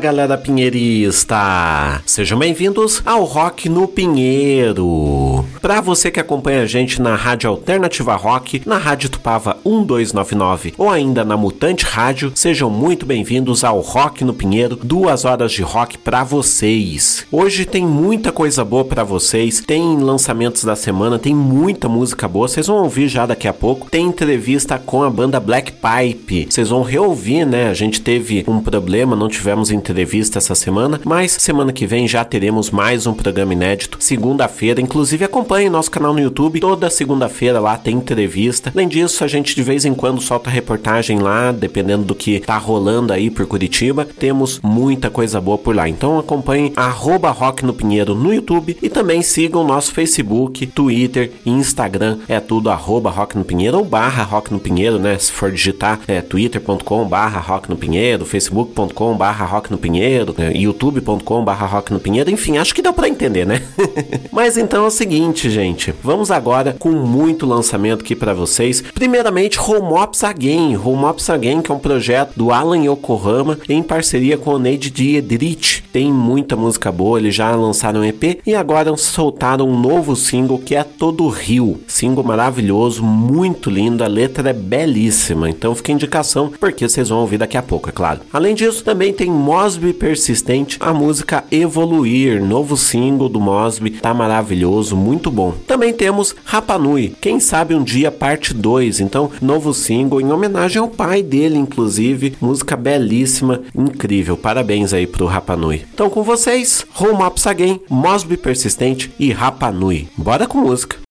Galera pinheirista! Sejam bem-vindos ao Rock no Pinheiro. Para você que acompanha a gente na Rádio Alternativa Rock, na Rádio Tupava 1299 ou ainda na Mutante Rádio, sejam muito bem-vindos ao Rock no Pinheiro, duas horas de rock para vocês. Hoje tem muita coisa boa para vocês, tem lançamentos da semana, tem muita música boa, vocês vão ouvir já daqui a pouco. Tem entrevista com a banda Black Pipe, vocês vão reouvir, né? A gente teve um problema, não tivemos entrevista essa semana, mas semana que vem já teremos mais um programa inédito. Segunda-feira, inclusive acompanhe nosso canal no YouTube. Toda segunda-feira lá tem entrevista. Além disso, a gente de vez em quando solta reportagem lá, dependendo do que tá rolando aí por Curitiba. Temos muita coisa boa por lá. Então acompanhe arroba Rock no Pinheiro no YouTube e também sigam nosso Facebook, Twitter e Instagram. É tudo arroba Rock no Pinheiro ou barra Rock no Pinheiro, né? Se for digitar, é twitter.com barra Rock no Pinheiro, facebook.com barra Rock no Pinheiro, né? youtube.com barra Rock no Pinheiro, enfim, acho que deu para entender, né? Mas então é o seguinte, gente, vamos agora com muito lançamento aqui para vocês. Primeiramente, Home Ops Again, Home Ops Again, que é um projeto do Alan Yokohama em parceria com o Neide Diedrich. Tem muita música boa, eles já lançaram um EP e agora soltaram um novo single que é Todo Rio. Single maravilhoso, muito lindo, a letra é belíssima, então fica indicação porque vocês vão ouvir daqui a pouco, é claro. Além disso, também tem Mosby Persistente, a música Evoluir, novo single do Mosby, tá maravilhoso, muito bom. Também temos Rapanui, quem sabe um dia parte 2, então novo single em homenagem ao pai dele, inclusive, música belíssima, incrível. Parabéns aí pro Rapanui. Então com vocês, Home Ups Again, Mosby Persistente e Rapanui. Bora com música.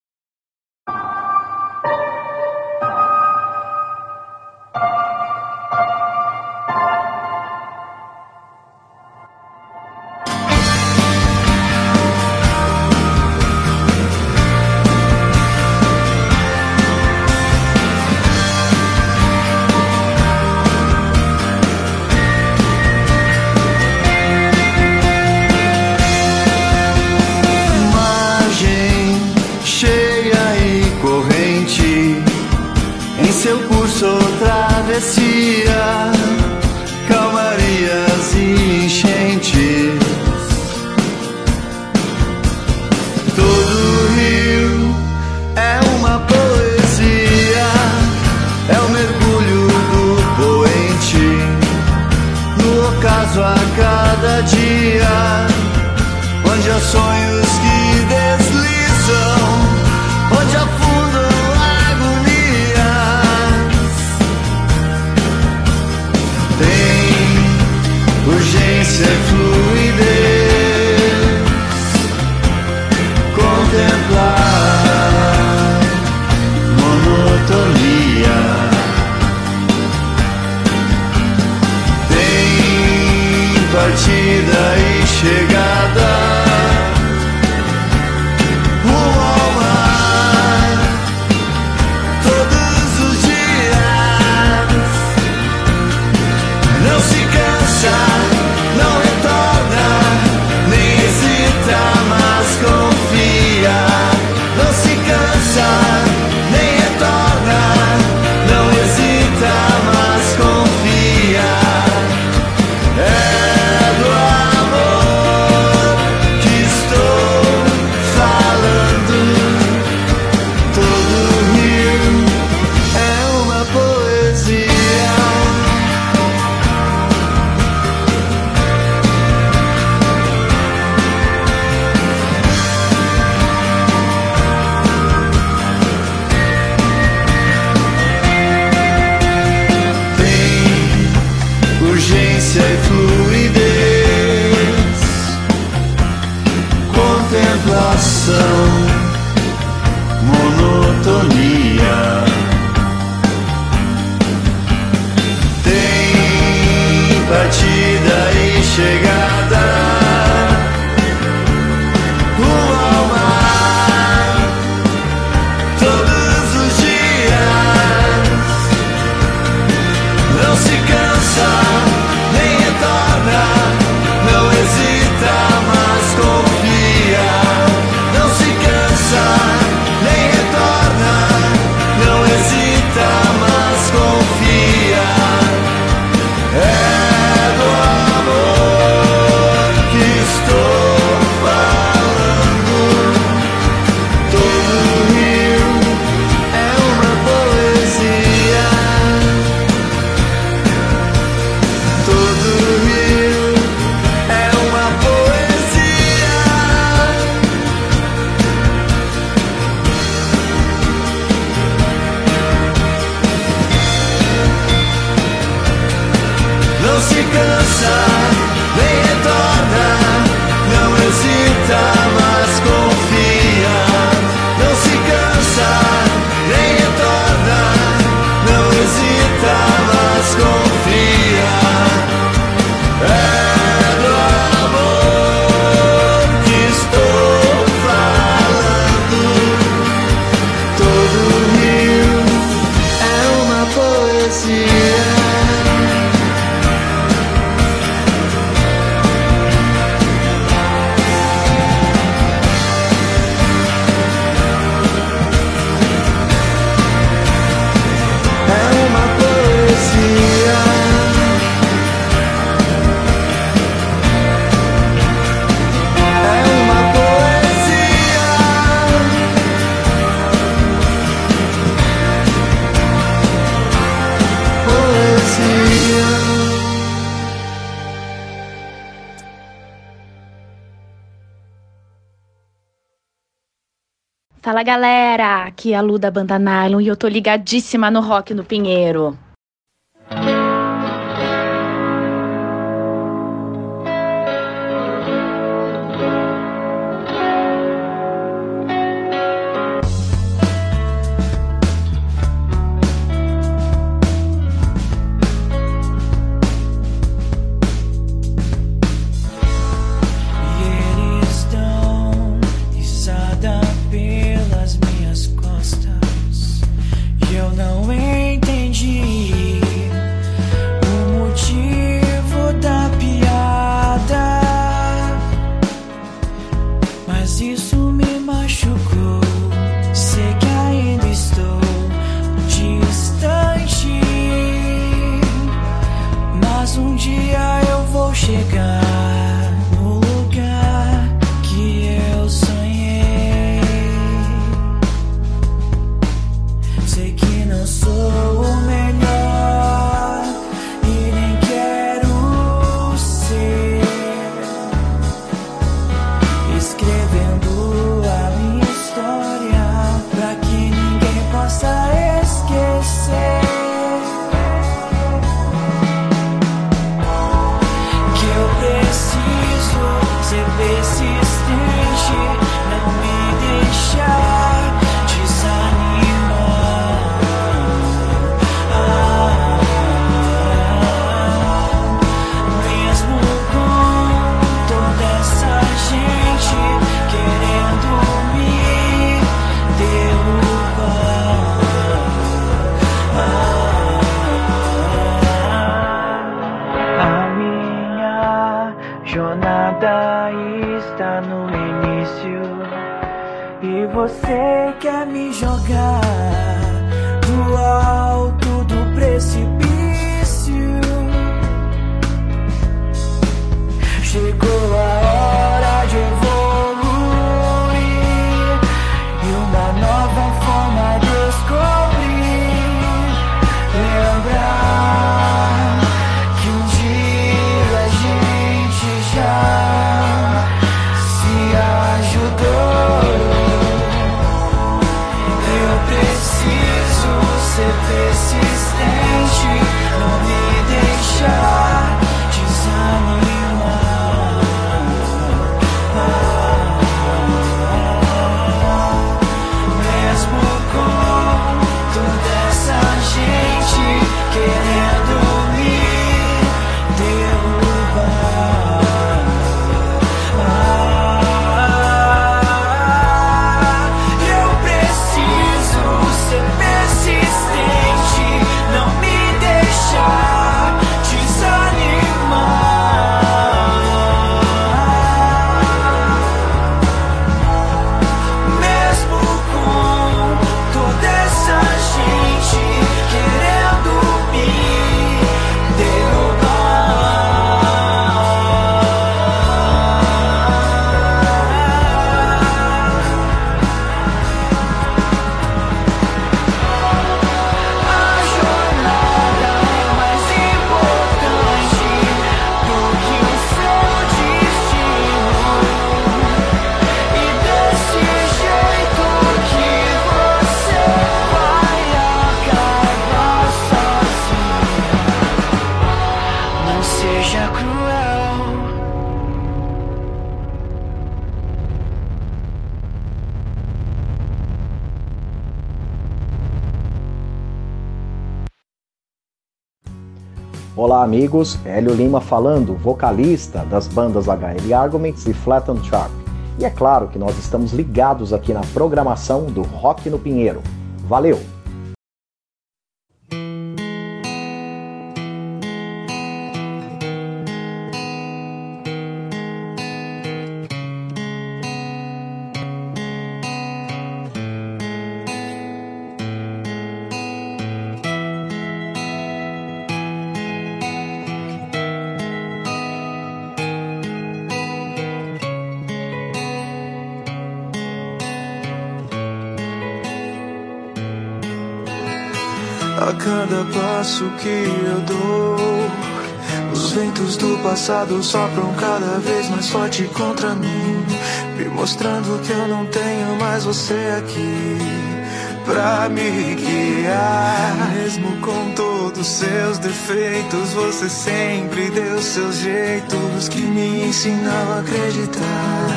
Aqui é a Lu da Banda Nylon e eu tô ligadíssima no Rock no Pinheiro. Olá, amigos. Hélio Lima falando, vocalista das bandas HL Arguments e Flat and Sharp. E é claro que nós estamos ligados aqui na programação do Rock no Pinheiro. Valeu! Passo que eu dou, os Os ventos do passado sopram cada vez mais forte contra mim, me mostrando que eu não tenho mais você aqui pra me guiar. Mesmo com todos seus defeitos, você sempre deu seus jeitos que me ensinam a acreditar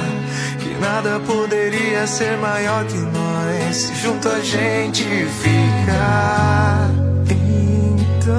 que nada poderia ser maior que nós se junto a gente ficar.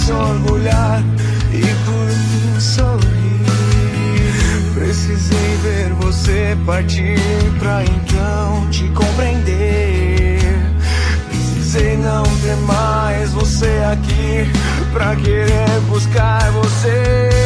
se orgulhar e por mim sorrir. Precisei ver você partir pra então te compreender. Precisei não ter mais você aqui pra querer buscar você.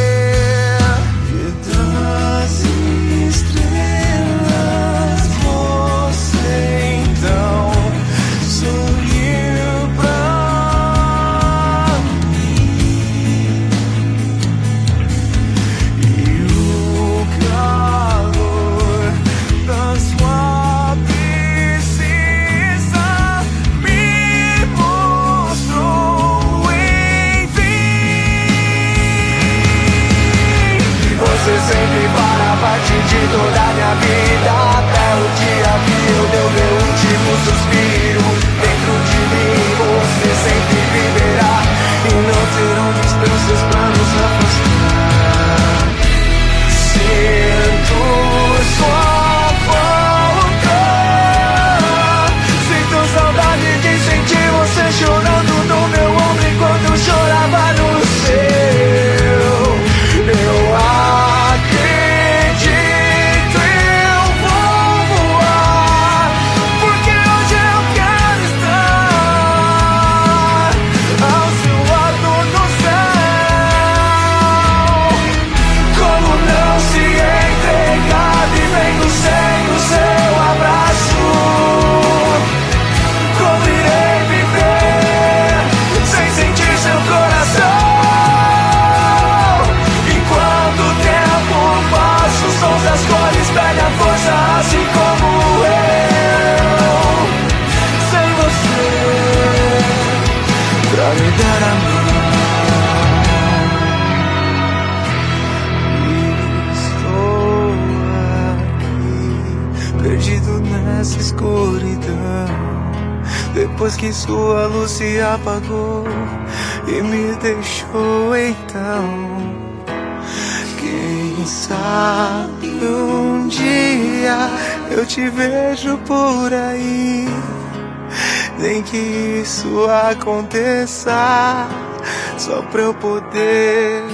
Apagou e me deixou então. Quem sabe um dia eu te vejo por aí. Nem que isso aconteça, só pra eu poder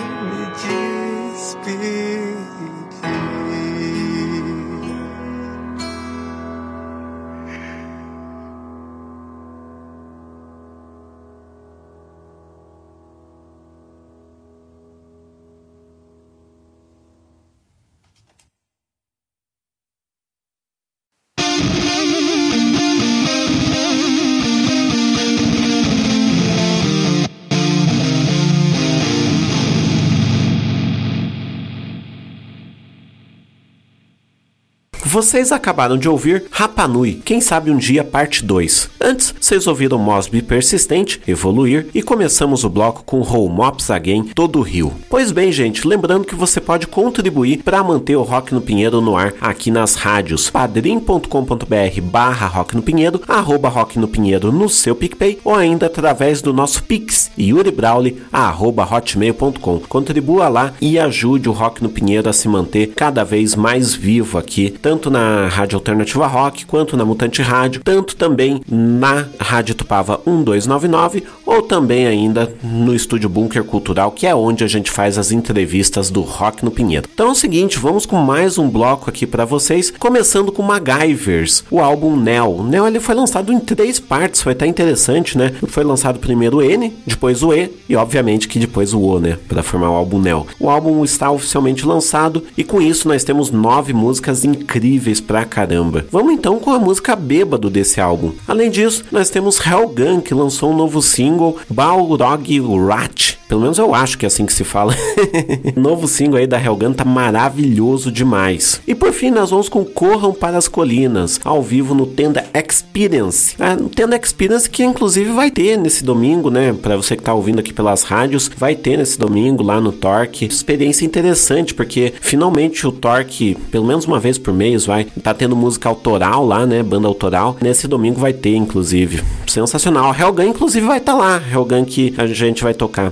Vocês acabaram de ouvir Rapanui, quem sabe um dia parte 2. Antes, vocês ouviram Mosby Persistente, Evoluir e começamos o bloco com Home Ops Again, Todo Rio. Pois bem, gente, lembrando que você pode contribuir para manter o Rock no Pinheiro no ar aqui nas rádios padrim.com.br barra Rock no Pinheiro, arroba Rock no Pinheiro no seu PicPay ou ainda através do nosso Pix, yuribrauli, arroba hotmail.com. Contribua lá e ajude o Rock no Pinheiro a se manter cada vez mais vivo aqui, tanto na Rádio Alternativa Rock quanto na Mutante Rádio, tanto também na Rádio Tupava 1299 ou também ainda no Estúdio Bunker Cultural, que é onde a gente faz as entrevistas do Rock no Pinheiro. Então é o seguinte, vamos com mais um bloco aqui para vocês, começando com MacGyvers, o álbum Neo. O Neo ele foi lançado em três partes, foi até interessante, né? Foi lançado primeiro o N, depois o E e obviamente que depois o O, né, para formar o álbum Neo. O álbum está oficialmente lançado e com isso nós temos nove músicas incríveis pra caramba. Vamos então com a música Bêbado desse álbum. Além disso, nós temos Hellgun que lançou um novo single, Balrog Rat. Pelo menos eu acho que é assim que se fala. novo single aí da Hellgun tá maravilhoso demais. E por fim, nós vamos com Corram para as Colinas, ao vivo no Tenda Experience. No Tenda Experience que inclusive vai ter nesse domingo, né? Para você que tá ouvindo aqui pelas rádios, vai ter nesse domingo lá no Torque. Experiência interessante, porque finalmente o Torque, pelo menos uma vez por mês, vai tá tendo música autoral lá, né? Banda autoral. Nesse domingo vai ter, inclusive. Sensacional. Hellgun, inclusive, vai estar tá lá. Hellgun que a gente vai tocar.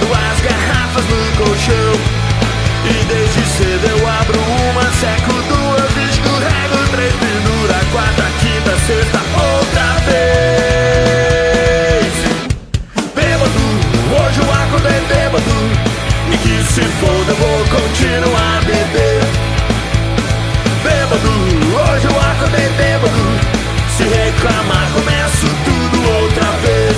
colchão E desde cedo eu abro uma, seco duas, escorrego três, pendura quarta, quinta, sexta, outra vez. Bêbado, hoje eu acordei bêbado. E que se foda, eu vou continuar a beber. Bêbado, hoje eu acordei bêbado. Se reclamar, começo tudo outra vez.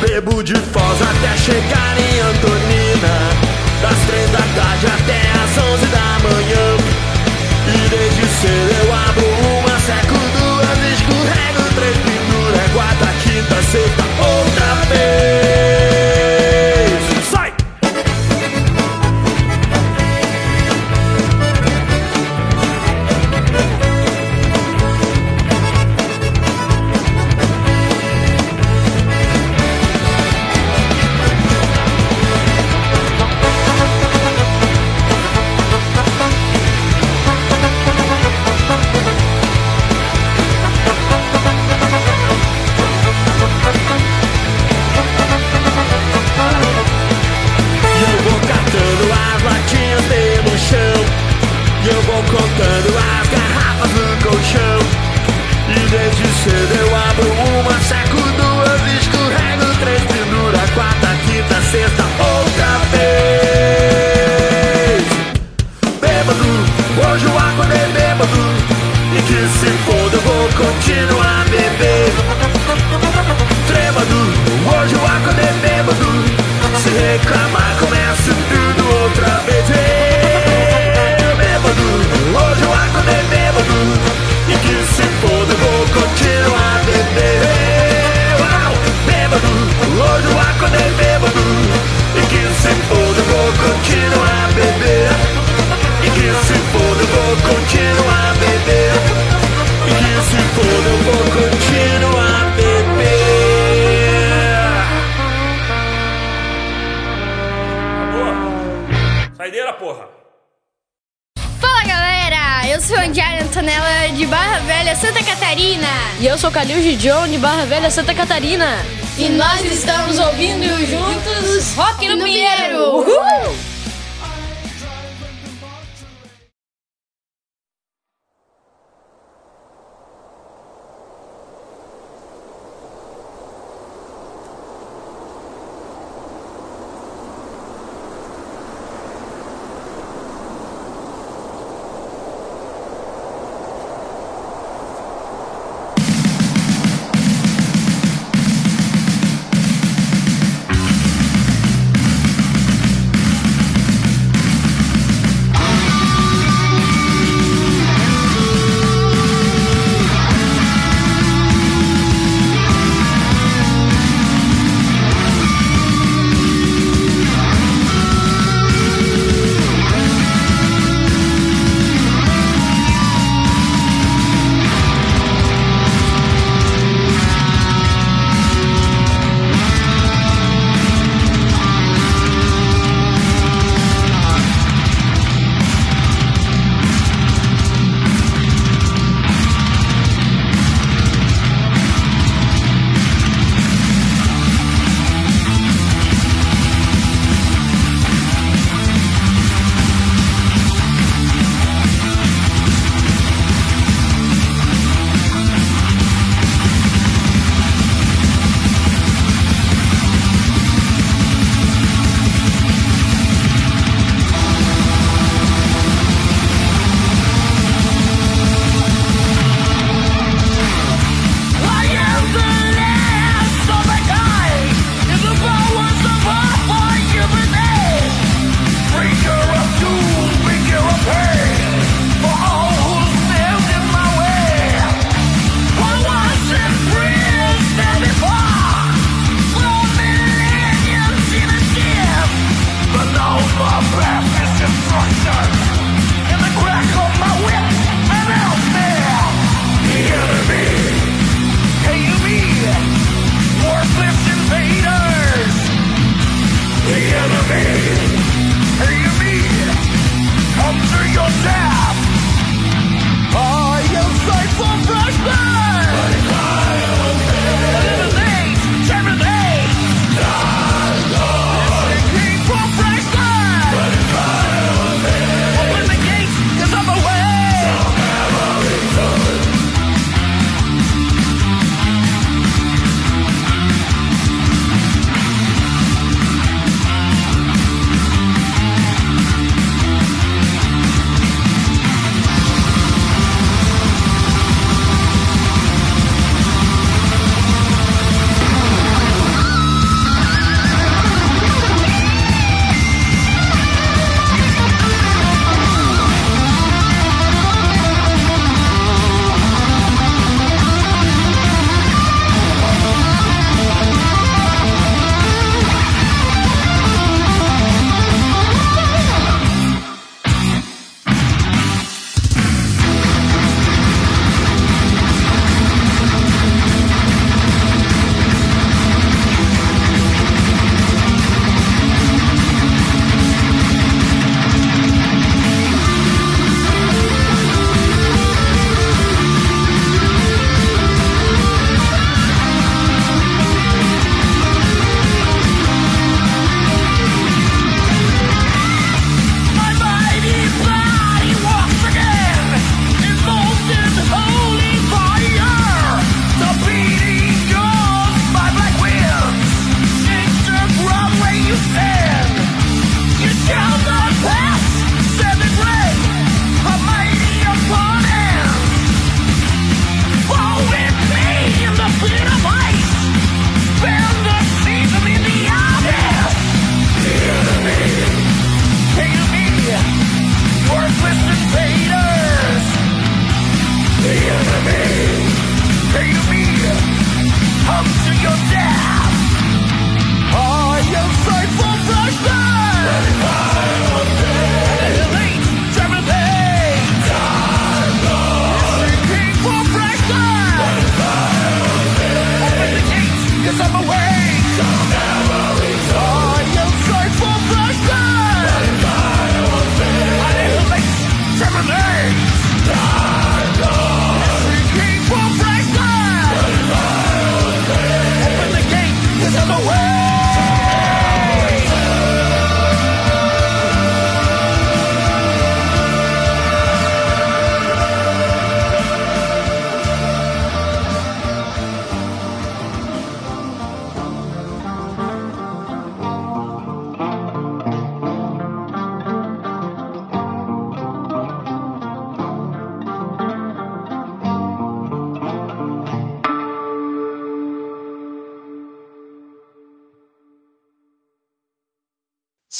Bebo de Foz até chegar em Antonina Das três da tarde até as onze da manhã. E desde cedo eu abro uma, seco duas, escorrego três, pendura, é quarta, quinta, sexta, outra vez Catarina.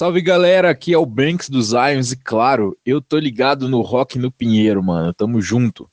Salve galera, aqui é o Banks dos Zions e claro, eu tô ligado no Rock no Pinheiro, mano. Tamo junto.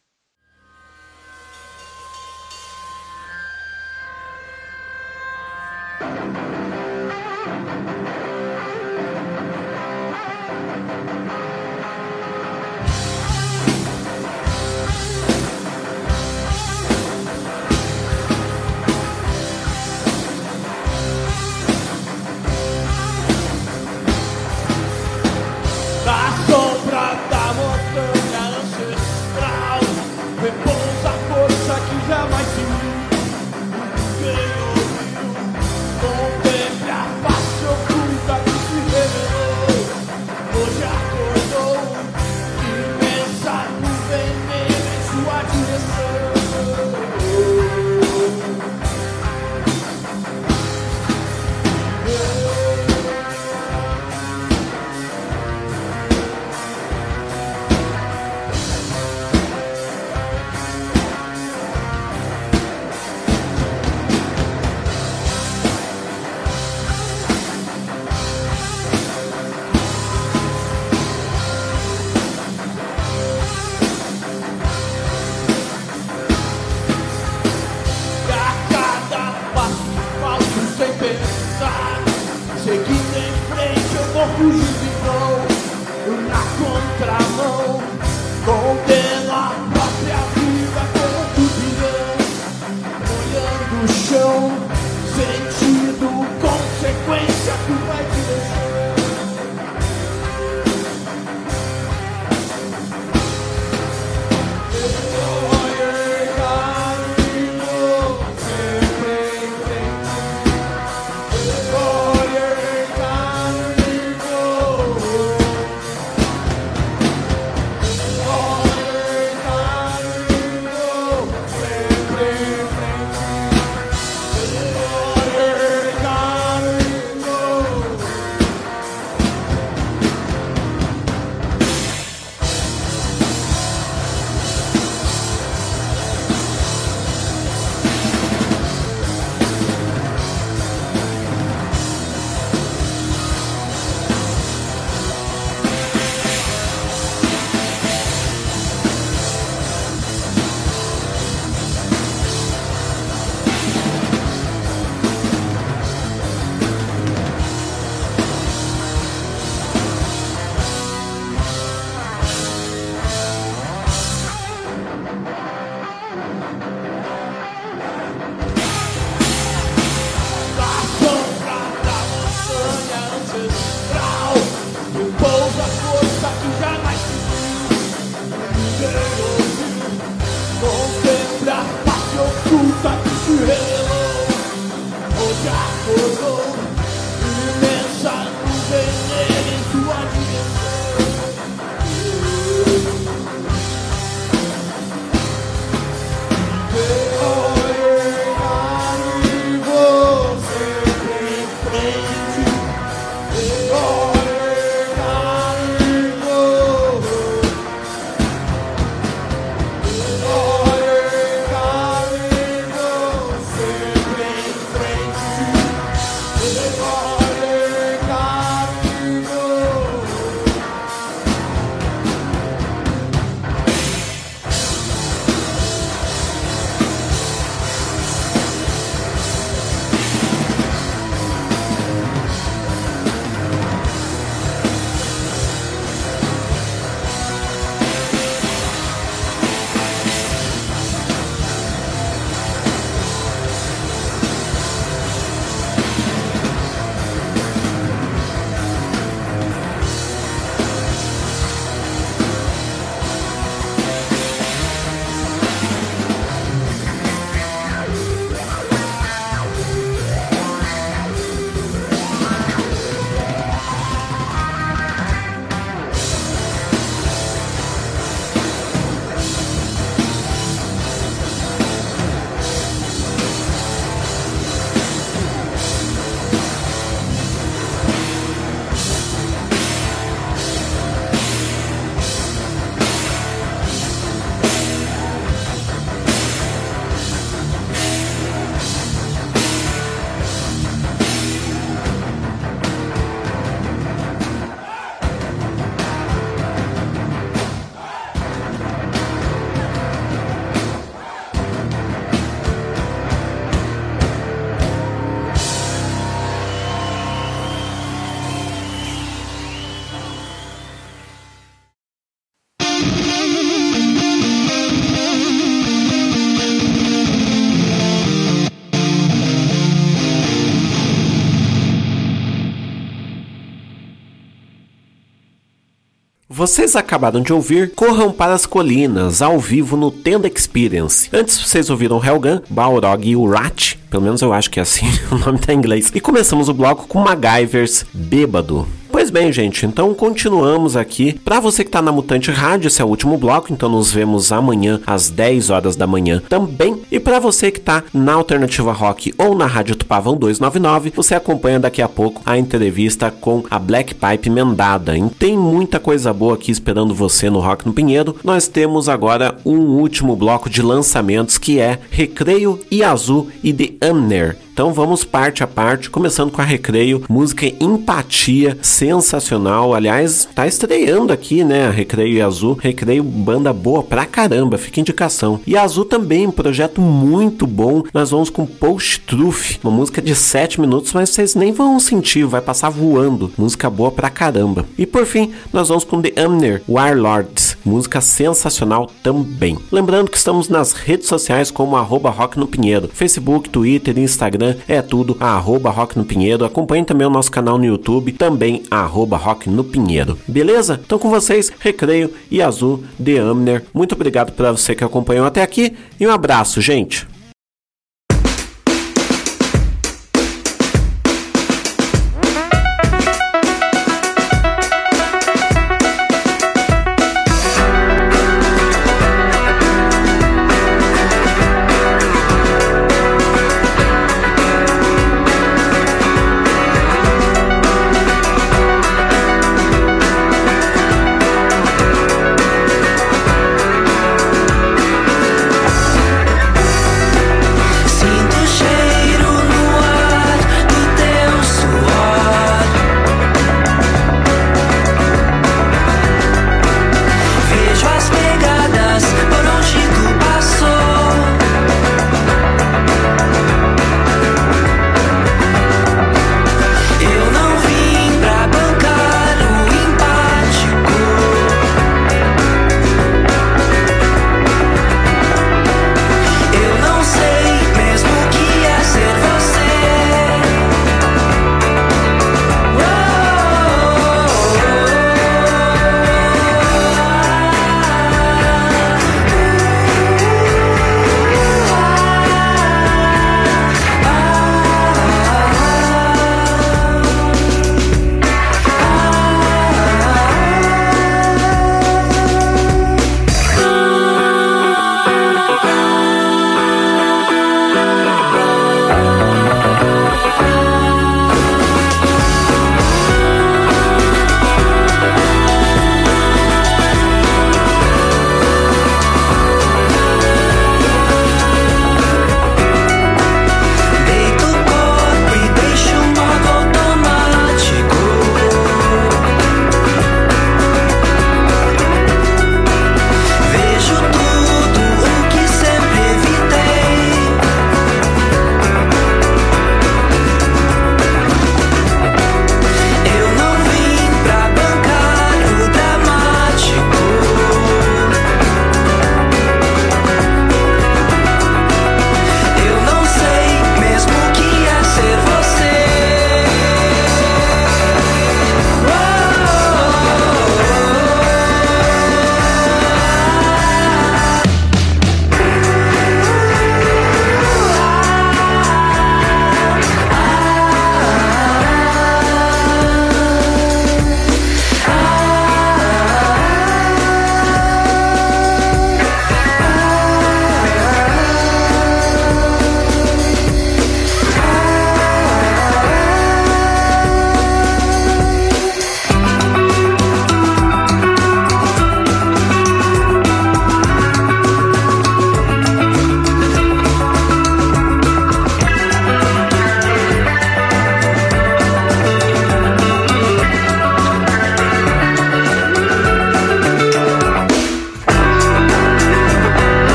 Vocês acabaram de ouvir Corram para as Colinas, ao vivo no Tenda Experience. Antes vocês ouviram Helgan, Balrog e Urat, pelo menos eu acho que é assim, o nome tá em inglês. E começamos o bloco com MacGyvers Bêbado. Pois bem, gente, então continuamos aqui. Para você que tá na Mutante Rádio, esse é o último bloco, então nos vemos amanhã às 10 horas da manhã também. E para você que tá na Alternativa Rock ou na Rádio Tupavão 299, você acompanha daqui a pouco a entrevista com a Black Pipe Mendada. E tem muita coisa boa aqui esperando você no Rock no Pinheiro. Nós temos agora um último bloco de lançamentos que é Recreio e Azul e The Amner. Então vamos parte a parte, começando com a Recreio, música Empatia, sensacional. Aliás, tá estreando aqui, né? A Recreio e Azul. Recreio, banda boa pra caramba, fica indicação. E Azul também, um projeto muito bom. Nós vamos com Post Truth, uma música de 7 minutos, mas vocês nem vão sentir, vai passar voando. Música boa pra caramba. E por fim, nós vamos com The Amner, Warlords, música sensacional também. Lembrando que estamos nas redes sociais como arroba Rock no Pinheiro, Facebook, Twitter, Instagram, é tudo arroba Rock no Pinheiro. Acompanhe também o nosso canal no YouTube, também arroba Rock no Pinheiro. Beleza? Então com vocês, Recreio e Azul de Amner. Muito obrigado para você que acompanhou até aqui e um abraço, gente.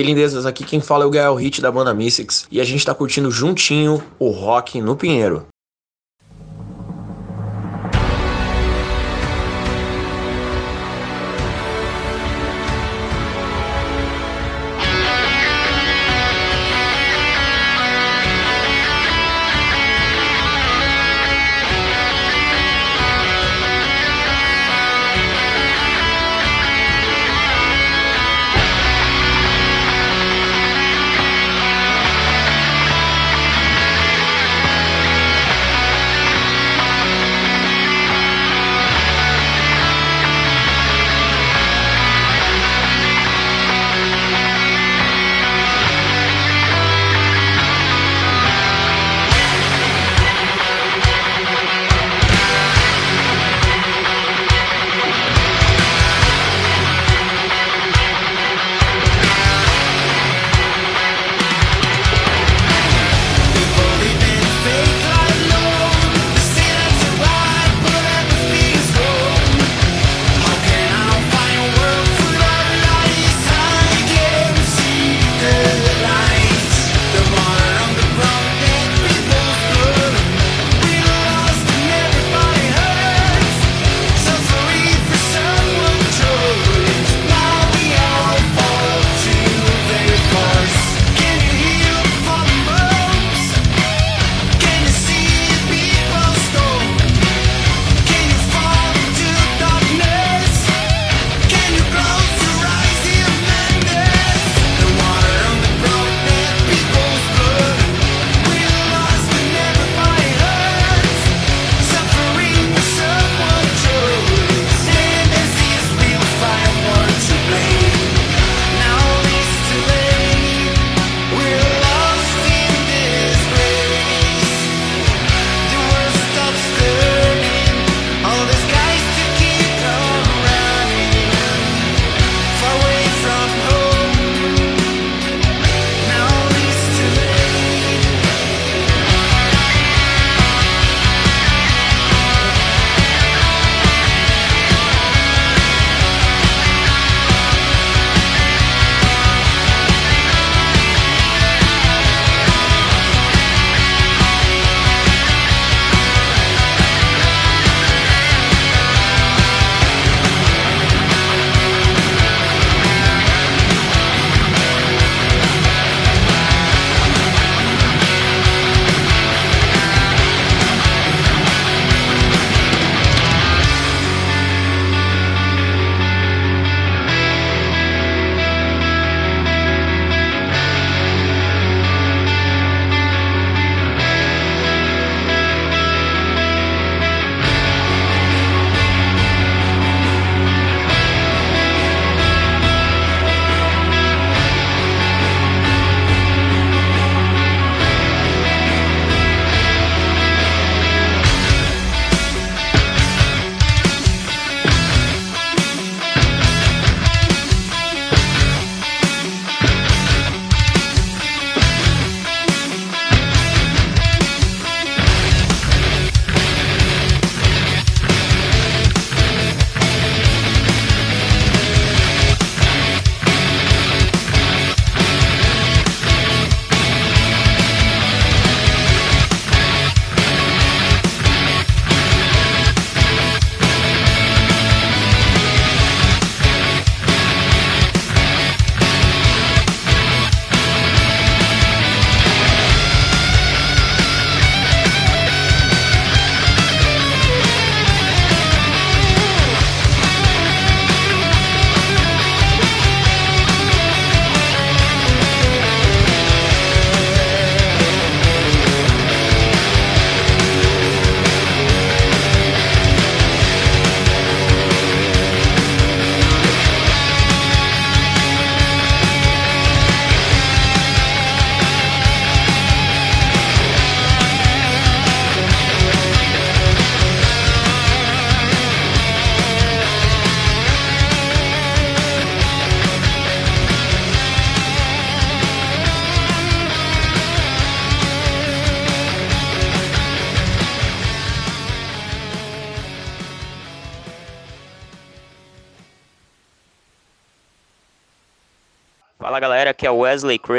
Aí, lindezas, aqui quem fala é o Gael Hit da banda Mystics e a gente tá curtindo juntinho o rock no Pinheiro.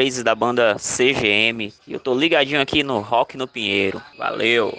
Crazy da banda CGM. E eu tô ligadinho aqui no Rock no Pinheiro. Valeu!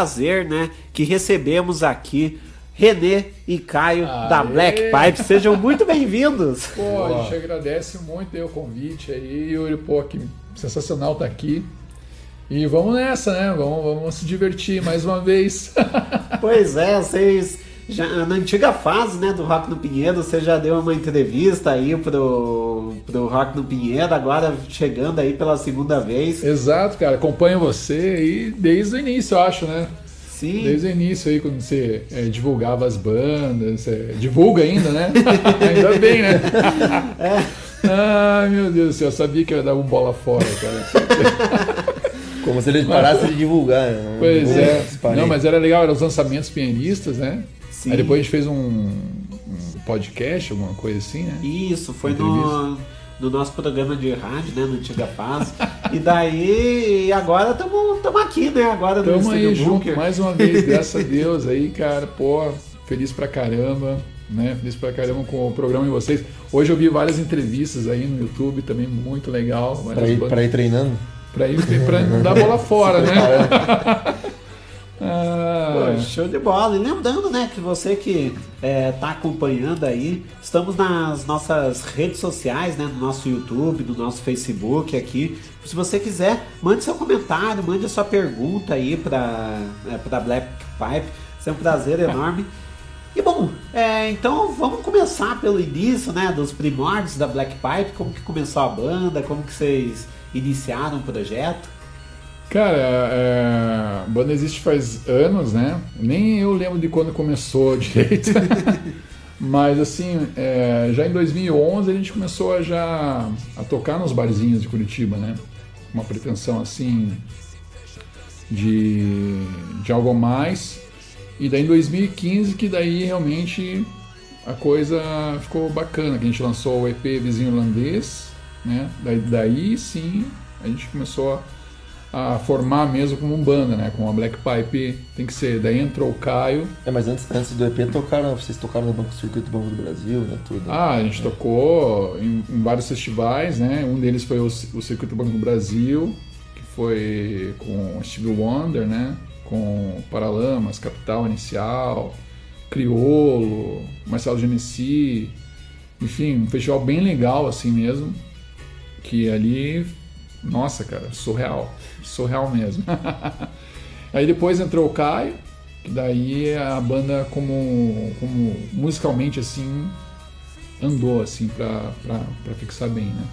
Prazer, né, que recebemos aqui Renê e Caio da Black Pipe. Sejam muito bem-vindos. Pô, a gente agradece muito aí o convite aí, Yuri, pô, que sensacional tá aqui. E vamos nessa, né? Vamos, vamos se divertir mais uma vez. Pois é, vocês já, na antiga fase, né, do Rock no Pinheiro, você já deu uma entrevista aí pro, pro Rock no Pinheiro, agora chegando aí pela segunda vez. Exato, cara. Acompanho você aí desde o início, eu acho, né? Sim. Desde o início aí, quando você é, divulgava as bandas, você divulga ainda, né? ainda bem, né? Ai, meu Deus do céu, eu sabia que eu ia dar um bola fora, cara. Como se ele parasse de divulgar. né? Pois é. Não, mas era legal, eram os lançamentos pianistas, né? Sim. Aí depois a gente fez um podcast, alguma coisa assim, né? Isso, foi Entrevista. no, no nosso programa de rádio, né, no Antiga Fase. e daí, agora estamos aqui, né, agora no Tamo Estúdio aí junto Bunker. mais uma vez, graças a Deus aí, cara, pô, feliz pra caramba, né? Feliz pra caramba com o programa de vocês. Hoje eu vi várias entrevistas aí no YouTube, também muito legal. Pra ir, pra ir treinando? Pra ir, pra não dar bola fora, né? Ah, Pô, show de bola. E lembrando, né, que você que está acompanhando aí, estamos nas nossas redes sociais, né, no nosso YouTube, no nosso Facebook aqui. Se você quiser, mande seu comentário, mande a sua pergunta aí para é, para Black Pipe. Isso é um prazer enorme. E bom, é, então vamos começar pelo início, né, dos primórdios da Black Pipe. Como que começou a banda? Como que vocês iniciaram o projeto? Cara, é, a banda existe faz anos, né? Nem eu lembro de quando começou direito. Mas assim, é, já em 2011 a gente começou a já a tocar nos barzinhos de Curitiba, né? Uma pretensão assim de, de algo mais. E daí em 2015 que daí realmente a coisa ficou bacana, que a gente lançou o EP Vizinho Holandês, né? Daí, daí sim a gente começou a a formar mesmo como um banda, né? Com a Black Pipe tem que ser. Daí entrou o Caio. É, mas antes, antes do EP tocaram, vocês tocaram no Banco Circuito Banco do Brasil, né? Tudo. Ah, a gente tocou em, em vários festivais, né? Um deles foi o, o Circuito Banco do Brasil, que foi com Steve Wonder, né? Com Paralamas, Capital Inicial, Criolo, Marcelo Genesi. Enfim, um festival bem legal assim mesmo. Que ali, nossa, cara, surreal. Surreal mesmo. Aí depois entrou o Caio, que daí a banda como, como musicalmente assim andou assim pra, pra, pra fixar bem, né?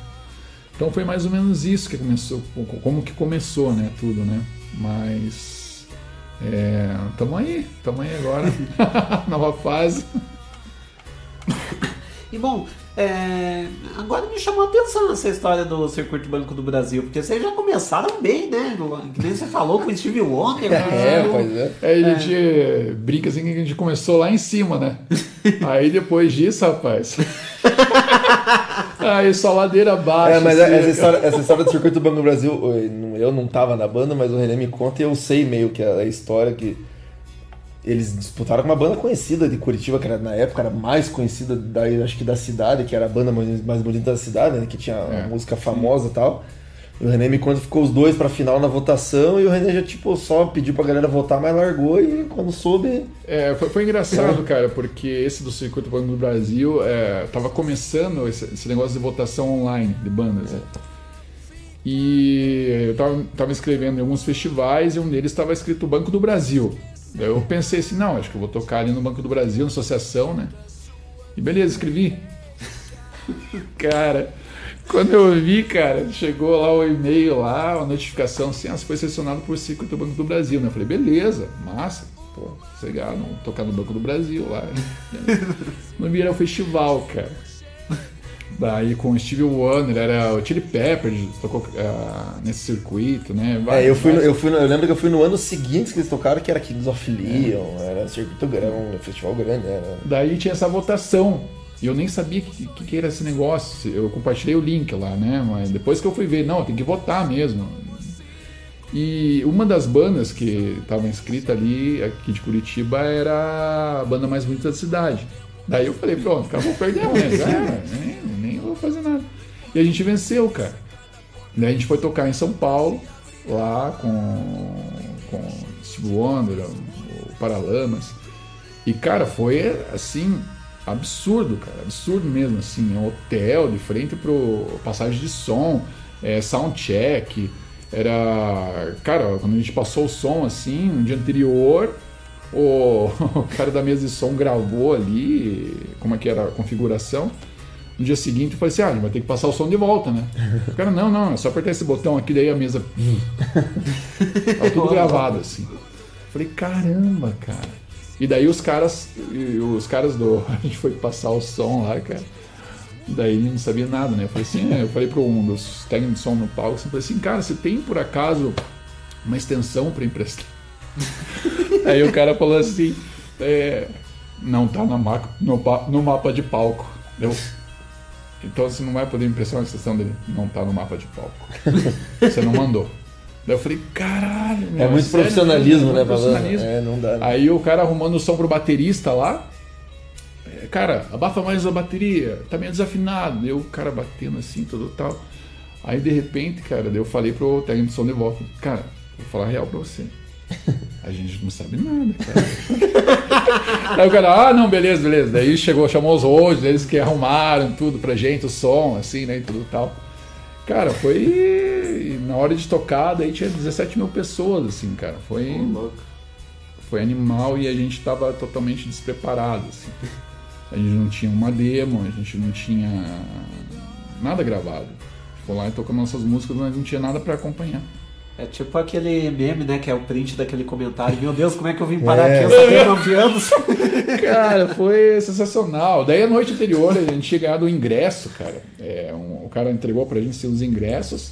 Então foi mais ou menos isso que começou, como que começou, né, tudo, né? Mas é, tamo aí, tamo aí agora, nova fase. E bom, é, agora me chamou a atenção essa história do Circuito Banco do Brasil, porque vocês já começaram bem, né? Que nem você falou com o Steve Wonder. É, né? pois é. Aí a gente brinca assim que a gente começou lá em cima, né? Aí depois disso, rapaz. Aí só ladeira abaixo. É, mas assim, essa, história, essa história do Circuito do Banco do Brasil, eu não tava na banda, mas o René me conta e eu sei meio que a história que eles disputaram com uma banda conhecida de Curitiba, que era, na época era mais conhecida da, acho que da cidade, que era a banda mais bonita da cidade, né, que tinha uma É. música famosa e tal. E o René me conta ficou os dois pra final na votação e o René já tipo só pediu pra galera votar, mas largou e quando soube. É, foi, foi engraçado, cara, porque esse do Circuito Banco do Brasil é, tava começando esse, esse negócio de votação online de bandas. né? E eu tava, tava escrevendo em alguns festivais e um deles estava escrito Banco do Brasil. Daí eu pensei assim, não, acho que eu vou tocar ali no Banco do Brasil, na associação, né? E beleza, escrevi. cara, quando eu vi, cara, chegou lá o e-mail lá, a notificação assim, ah, você foi selecionado por Circuito Banco do Brasil, né? Eu falei, beleza, massa, pô, não tocar no Banco do Brasil lá. Não vira o festival, cara. Daí com o Steve Wonder, era o Chili Pepper, tocou ah, nesse circuito, né? É, eu, fui no- eu, fui no- eu lembro que eu fui no ano seguinte que eles tocaram, que era Kings of Leon, era um circuito grande, um festival grande, era. Daí tinha essa votação. E eu nem sabia o que, que, que era esse negócio. Eu compartilhei o link lá, né? Mas depois que eu fui ver, não, tem que votar mesmo. E uma das bandas que estava inscrita ali, aqui de Curitiba, era a banda mais bonita da cidade. Daí eu falei, pronto, acabou perdendo, né? Era, nem, nem vou fazer nada. E a gente venceu, cara. Daí a gente foi tocar em São Paulo, lá com, com Steve Wonder, o Paralamas. E, cara, foi assim, absurdo, cara, absurdo mesmo, assim, um hotel de frente pro passagem de som, é, soundcheck, era, cara, quando a gente passou o som, assim, no dia anterior, o, o cara da mesa de som gravou ali como é que era a configuração, no dia seguinte eu falei assim, ah, vai ter que passar o som de volta, né? O cara, não, não, é só apertar esse botão aqui, daí a mesa... Tava tudo gravado, assim. Falei, caramba, cara. E daí os caras, os caras do. A gente foi passar o som lá, cara. Daí ele não sabia nada, né? Eu falei assim, é, eu falei para um dos técnicos de som no palco, assim, falei assim, cara, você tem por acaso uma extensão para emprestar? Aí o cara falou assim, é, não tá na ma- no, no mapa de palco. Eu, então você não vai poder emprestar uma extensão dele. Não tá no mapa de palco. Você não mandou. Daí eu falei, caralho, meu, É muito sério profissionalismo, mesmo? né, profissionalismo. É, não dá. Aí o cara arrumando o som pro baterista lá. é, Cara, abafa mais a bateria, tá meio desafinado. Deu o cara batendo assim, tudo tal. Aí de repente, cara, eu falei pro técnico de som de volta, cara, vou falar a real pra você. A gente não sabe nada, cara. Aí o cara, ah, não, beleza, beleza. Daí chegou, chamou os hosts, eles que arrumaram tudo pra gente, o som, assim, né, e tudo tal. Cara, foi. e Na hora de tocar, daí tinha 17 mil pessoas, assim, cara. Foi. Foi animal e a gente tava totalmente despreparado, assim. A gente não tinha uma demo, a gente não tinha nada gravado. Foi lá e tocamos nossas músicas, mas não tinha nada pra acompanhar. É tipo aquele meme, né? Que é o print daquele comentário. Meu Deus, como é que eu vim parar É. aqui? Eu só tenho 9 anos. Cara, foi sensacional. Daí a noite anterior a gente tinha ganhado o ingresso, cara. É, um- o cara entregou pra gente os ingressos.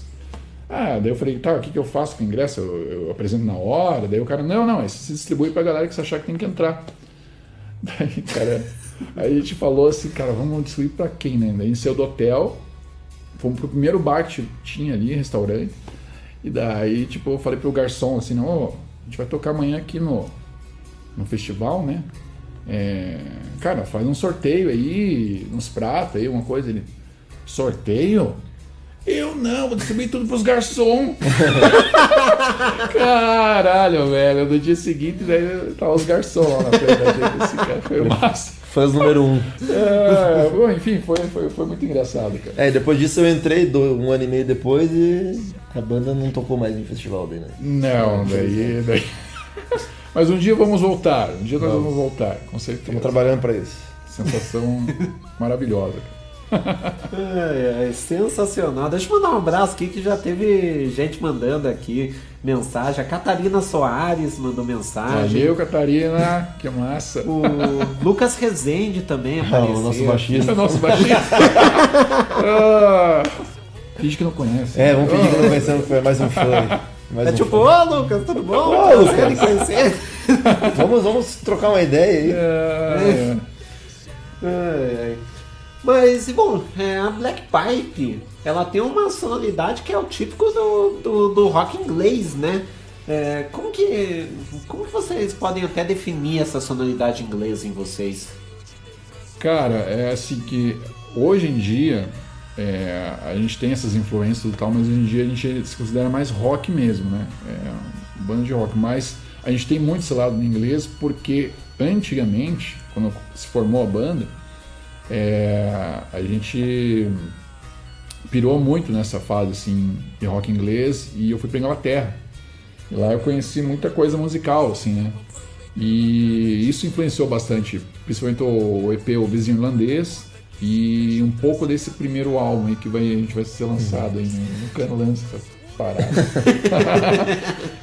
Ah, daí eu falei, tá, o que, que eu faço com o ingresso? Eu, eu apresento na hora. Daí o cara, não, não, esse se distribui pra galera que você achar que tem que entrar. Daí, cara, aí a gente falou assim, cara, vamos distribuir pra quem, né? Daí a gente saiu do hotel, fomos pro primeiro bar que tinha ali, restaurante. E daí, tipo, eu falei pro garçom assim, não, ó, a gente vai tocar amanhã aqui no, no festival, né? É, cara, faz um sorteio aí, uns pratos aí, uma coisa. Ele, sorteio? Eu não, vou distribuir tudo pros garçons. Caralho, velho. No dia seguinte, daí tava os garçons lá na frente da gente. Assim, cara, foi massa. Fãs número um. É, bom, enfim, foi, foi, foi muito engraçado, cara. É, depois disso eu entrei um ano e meio depois e a banda não tocou mais em festival daí, né? Não, daí, daí. Mas um dia vamos voltar, um dia nós Vamos. vamos voltar, com certeza. Estamos trabalhando pra isso. Sensação maravilhosa. É, é sensacional. Deixa eu mandar um abraço aqui que já teve gente mandando aqui mensagem. A Catarina Soares mandou mensagem. Valeu, Catarina, que massa. O Lucas Rezende também apareceu. o nosso baixista. O nosso baixista. Ah, finge que não conhece. É, vamos fingir que não conhecemos, foi mais um fã. Mais É um tipo, ô Lucas, tudo bom? Ô, em Lucas. conhecer. vamos, vamos trocar uma ideia aí. É, Ai, ai. Mas, bom, é, a Black Pipe, ela tem uma sonoridade que é o típico do, do, do rock inglês, né? É, como que como que vocês podem até definir essa sonoridade inglesa em vocês? Cara, é assim que hoje em dia é, a gente tem essas influências e tal, mas hoje em dia a gente se considera mais rock mesmo, né? É, banda de rock. Mas a gente tem muito esse lado no inglês porque antigamente, quando se formou a banda, é, a gente pirou muito nessa fase assim de rock inglês e eu fui para Inglaterra. E lá eu conheci muita coisa musical, assim, né? E isso influenciou bastante, principalmente o EP O Vizinho Irlandês e um pouco desse primeiro álbum aí que vai, a gente vai ser lançado aí, né? nunca lança essa parada.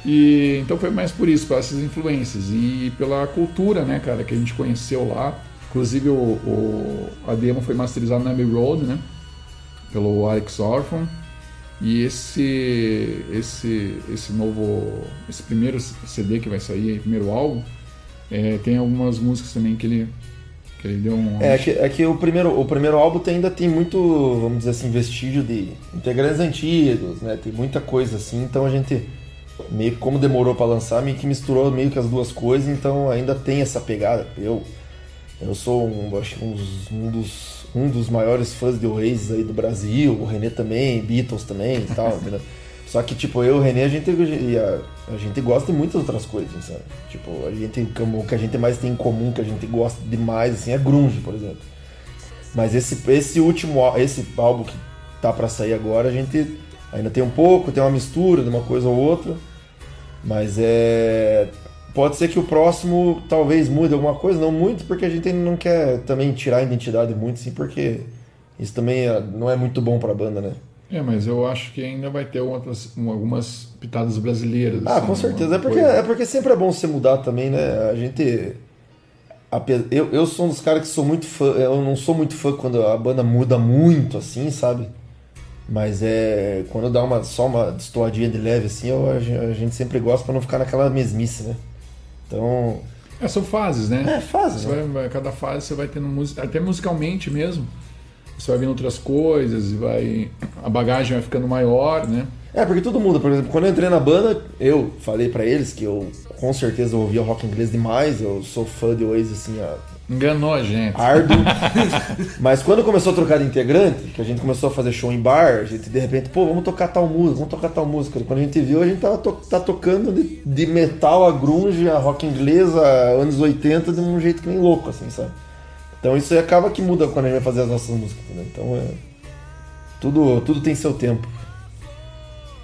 e então foi mais por isso, pelas influências e pela cultura, né, cara, que a gente conheceu lá. Inclusive o, o- a demo foi masterizada na Abbey Road, né? Pelo Alex Orphan. E esse esse esse novo esse primeiro CD que vai sair, primeiro álbum, é, tem algumas músicas também que ele que ele deu um É que, é que o, primeiro, o primeiro álbum tem- ainda tem muito, vamos dizer assim, vestígio de integrantes antigos, né? Tem muita coisa assim, então a gente meio que como demorou pra lançar, meio que misturou meio que as duas coisas, então ainda tem essa pegada. Eu eu sou um, acho um dos, um dos um dos maiores fãs de Oasis aí do Brasil, o René também, Beatles também e tal? Só que, tipo, eu e o René, a gente, a, a gente gosta de muitas outras coisas, sabe? Tipo, a gente, o que a gente mais tem em comum, que a gente gosta demais, assim, é grunge, por exemplo. Mas esse, esse último, esse álbum que tá pra sair agora, a gente ainda tem um pouco, tem uma mistura de uma coisa ou outra. Mas é. Pode ser que o próximo talvez mude alguma coisa, não muito, porque a gente não quer também tirar a identidade muito, assim, porque isso também é- não é muito bom pra banda, né? É, mas eu acho que ainda vai ter outras, um- algumas pitadas brasileiras. Ah, assim, com certeza. É porque, coisa. é porque sempre é bom você mudar também, né? A gente. Eu, eu sou um dos caras que sou muito fã. Eu não sou muito fã quando a banda muda muito, assim, sabe? Mas é. Quando dá uma, só uma destoadinha de leve, assim, eu- a gen- a gente sempre gosta pra não ficar naquela mesmice, né? Então. É, são fases, né? É, fases, vai- vai- cada fase você vai tendo música, até musicalmente mesmo. Você vai vendo outras coisas e vai. A bagagem vai ficando maior, né? É, porque tudo muda. Por exemplo, quando eu entrei na banda, eu falei pra eles que eu com certeza ouvia rock inglês demais. Eu sou fã de Oasis, assim, a Enganou a gente. árduo. Mas quando começou a trocar de integrante, que a gente começou a fazer show em bar, a gente de repente, pô, vamos tocar tal música, vamos tocar tal música. Quando a gente viu, a gente tava to- tá tocando de, de metal a grunge, a rock inglesa, anos 80, de um jeito que nem louco, assim, sabe? Então isso aí acaba que muda quando a gente vai fazer as nossas músicas, entendeu? Então é. Tudo, tudo tem seu tempo.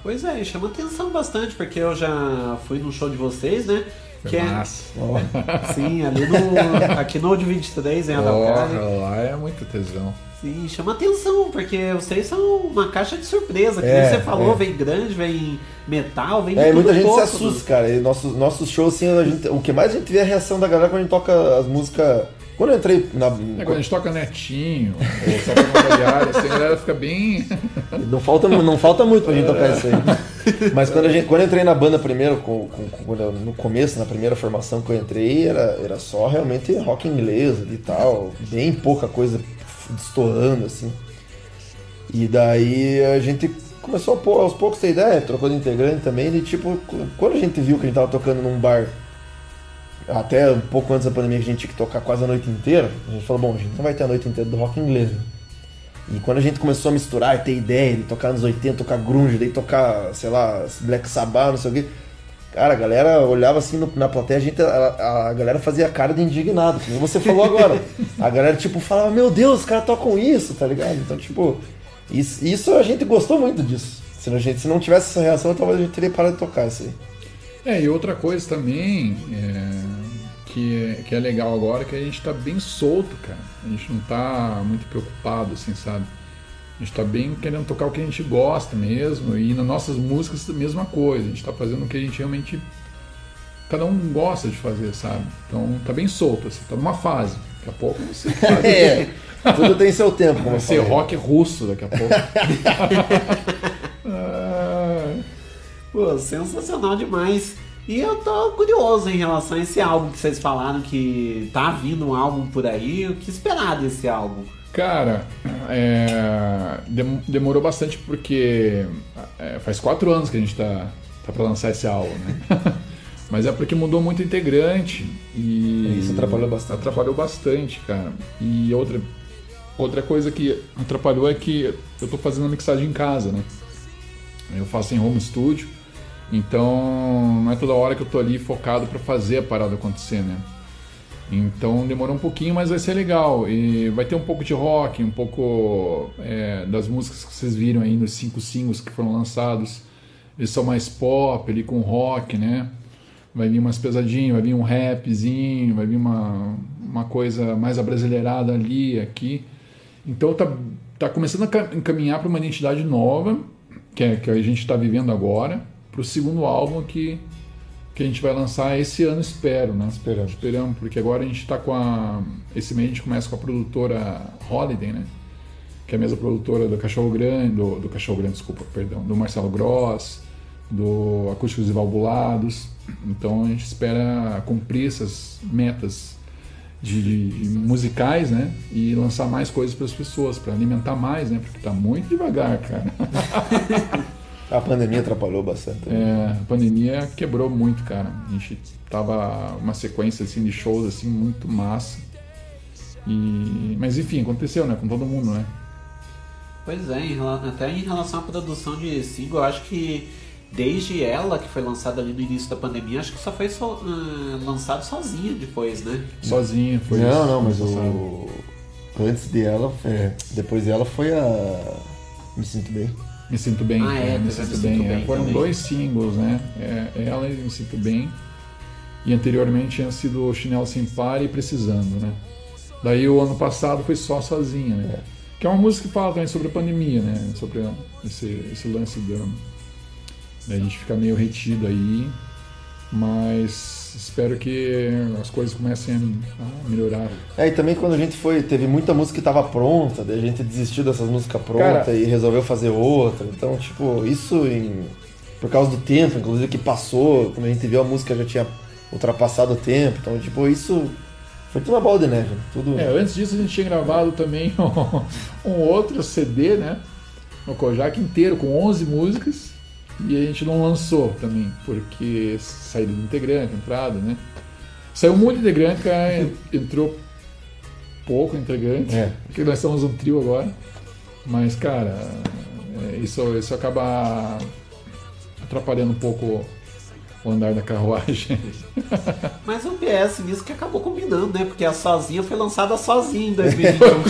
Pois é, chama atenção bastante, porque eu já fui no show de vocês, né? Foi que é- massa. Sim, ali no. aqui no Old 23, em. Porra, lá é muito tesão. Sim, chama atenção, porque vocês são uma caixa de surpresa. Que É, nem você falou, é. vem grande, vem metal, vem É, tudo muita gente pouco, se assusta, cara. E nossos, nossos shows, assim, a gente- o que mais a gente vê é a reação da galera quando a gente toca as músicas. Quando eu entrei na. É, quando a gente toca netinho, ou toca uma variária, assim, a galera fica bem. Não falta, não falta muito pra gente tocar isso aí. Mas quando, a gente, quando eu entrei na banda primeiro, com, com- quando eu- no começo, na primeira formação que eu entrei, era, era só realmente rock inglês e tal, bem pouca coisa destoando, assim. E daí a gente começou a pôr, aos poucos ter ideia, trocou de integrante também, e tipo, quando a gente viu que a gente tava tocando num bar, até um pouco antes da pandemia que a gente tinha que tocar quase a noite inteira, a gente falou, bom, a gente não vai ter a noite inteira do rock inglês, né? E quando a gente começou a misturar e ter ideia de tocar nos 80, tocar grunge, daí tocar, sei lá, Black Sabbath, não sei o quê, Cara, a galera olhava assim no- na plateia, a, gente, a, a galera fazia cara de indignado, como você falou agora. A galera, tipo, falava, meu Deus, os caras tocam isso, tá ligado? Então, tipo, isso, isso a gente gostou muito disso. Se, a gente, se não tivesse essa reação, talvez a gente teria parado de tocar isso aí. É, e outra coisa também é, que, é, que é legal agora é que a gente tá bem solto, cara. A gente não tá muito preocupado, assim, sabe? A gente tá bem querendo tocar o que a gente gosta mesmo. E nas nossas músicas a mesma coisa. A gente tá fazendo o que a gente realmente. Cada um gosta de fazer, sabe? Então tá bem solto, assim, tá numa fase. Daqui a pouco você faz. É, tudo tem seu tempo, Vai ser rock russo daqui a pouco. Ah, Pô, sensacional demais. E eu tô curioso em relação a esse álbum que vocês falaram que tá vindo um álbum por aí. O que esperar desse álbum? Cara, é, dem- demorou bastante porque é, faz quatro anos que a gente tá, tá pra lançar esse álbum, né? Mas é porque mudou muito integrante e. Isso atrapalhou bastante. Atrapalhou bastante, cara. E outra, outra coisa que atrapalhou é que eu tô fazendo a mixagem em casa, né? Eu faço em home studio, então não é toda hora que eu tô ali focado pra fazer a parada acontecer, né? Então demorou um pouquinho, mas vai ser legal. E vai ter um pouco de rock, um pouco é, das músicas que vocês viram aí nos cinco singles que foram lançados. Eles são mais pop, ali com rock, né? Vai vir umas pesadinhas, vai vir um rapzinho, vai vir uma, uma coisa mais abrasileirada ali, aqui. Então tá, tá começando a ca- encaminhar para uma identidade nova, que, é, que a gente está vivendo agora, para o segundo álbum que, que a gente vai lançar esse ano, espero, né? Esperamos. Esperamos, porque agora a gente está com a. Esse mês a gente começa com a produtora Holiday, né? Que é a mesma produtora do Cachorro Grande, do, do Cachorro Grande, desculpa, perdão, do Marcelo Gross, do Acústicos e Valvulados. Então a gente espera cumprir essas metas de, de musicais, né? E lançar mais coisas para as pessoas, para alimentar mais, né? Porque tá muito devagar, cara. A pandemia atrapalhou bastante. É, a pandemia quebrou muito, cara. A gente tava uma sequência assim de shows assim muito massa. E mas enfim, aconteceu, né, com todo mundo, né? Pois é, em até em relação à produção de single, eu acho que desde ela, que foi lançada ali no início da pandemia, acho que só foi so- ah, lançado sozinha depois, né? Sozinho, foi não, isso. não, mas o. Antes dela, é, depois dela foi a. Me sinto bem. Me sinto bem, Ah, é, é, me sinto Me bem. Sinto é. Bem Foram também. dois singles, né? É, ela e Me Sinto Bem. E anteriormente tinha sido Chinelo Sem Par e Precisando, né? Daí o ano passado foi só sozinha, né? Que é uma música que fala também sobre a pandemia, né? Sobre a- esse, esse lance da, da gente ficar meio retido aí. Mas espero que as coisas comecem a melhorar. É, e também quando a gente foi, teve muita música que tava pronta, daí a gente desistiu dessas músicas prontas Cara- e resolveu fazer outra. Então, tipo, isso em, por causa do tempo, inclusive que passou, quando a gente viu a música já tinha ultrapassado o tempo. Então, tipo, isso foi tudo uma bola de neve. né? Tudo... É, antes disso a gente tinha gravado também um outro CD, né? No Kojak inteiro, com 11 músicas. E a gente não lançou também, porque saída do integrante, entrada, né? Saiu muito integrante, cara, entrou pouco integrante. É. Porque nós somos um trio agora. Mas, cara, é, isso, isso acaba atrapalhando um pouco o andar da carruagem. Mas o PS nisso que acabou combinando, né? Porque a Sozinha foi lançada sozinha em 2021.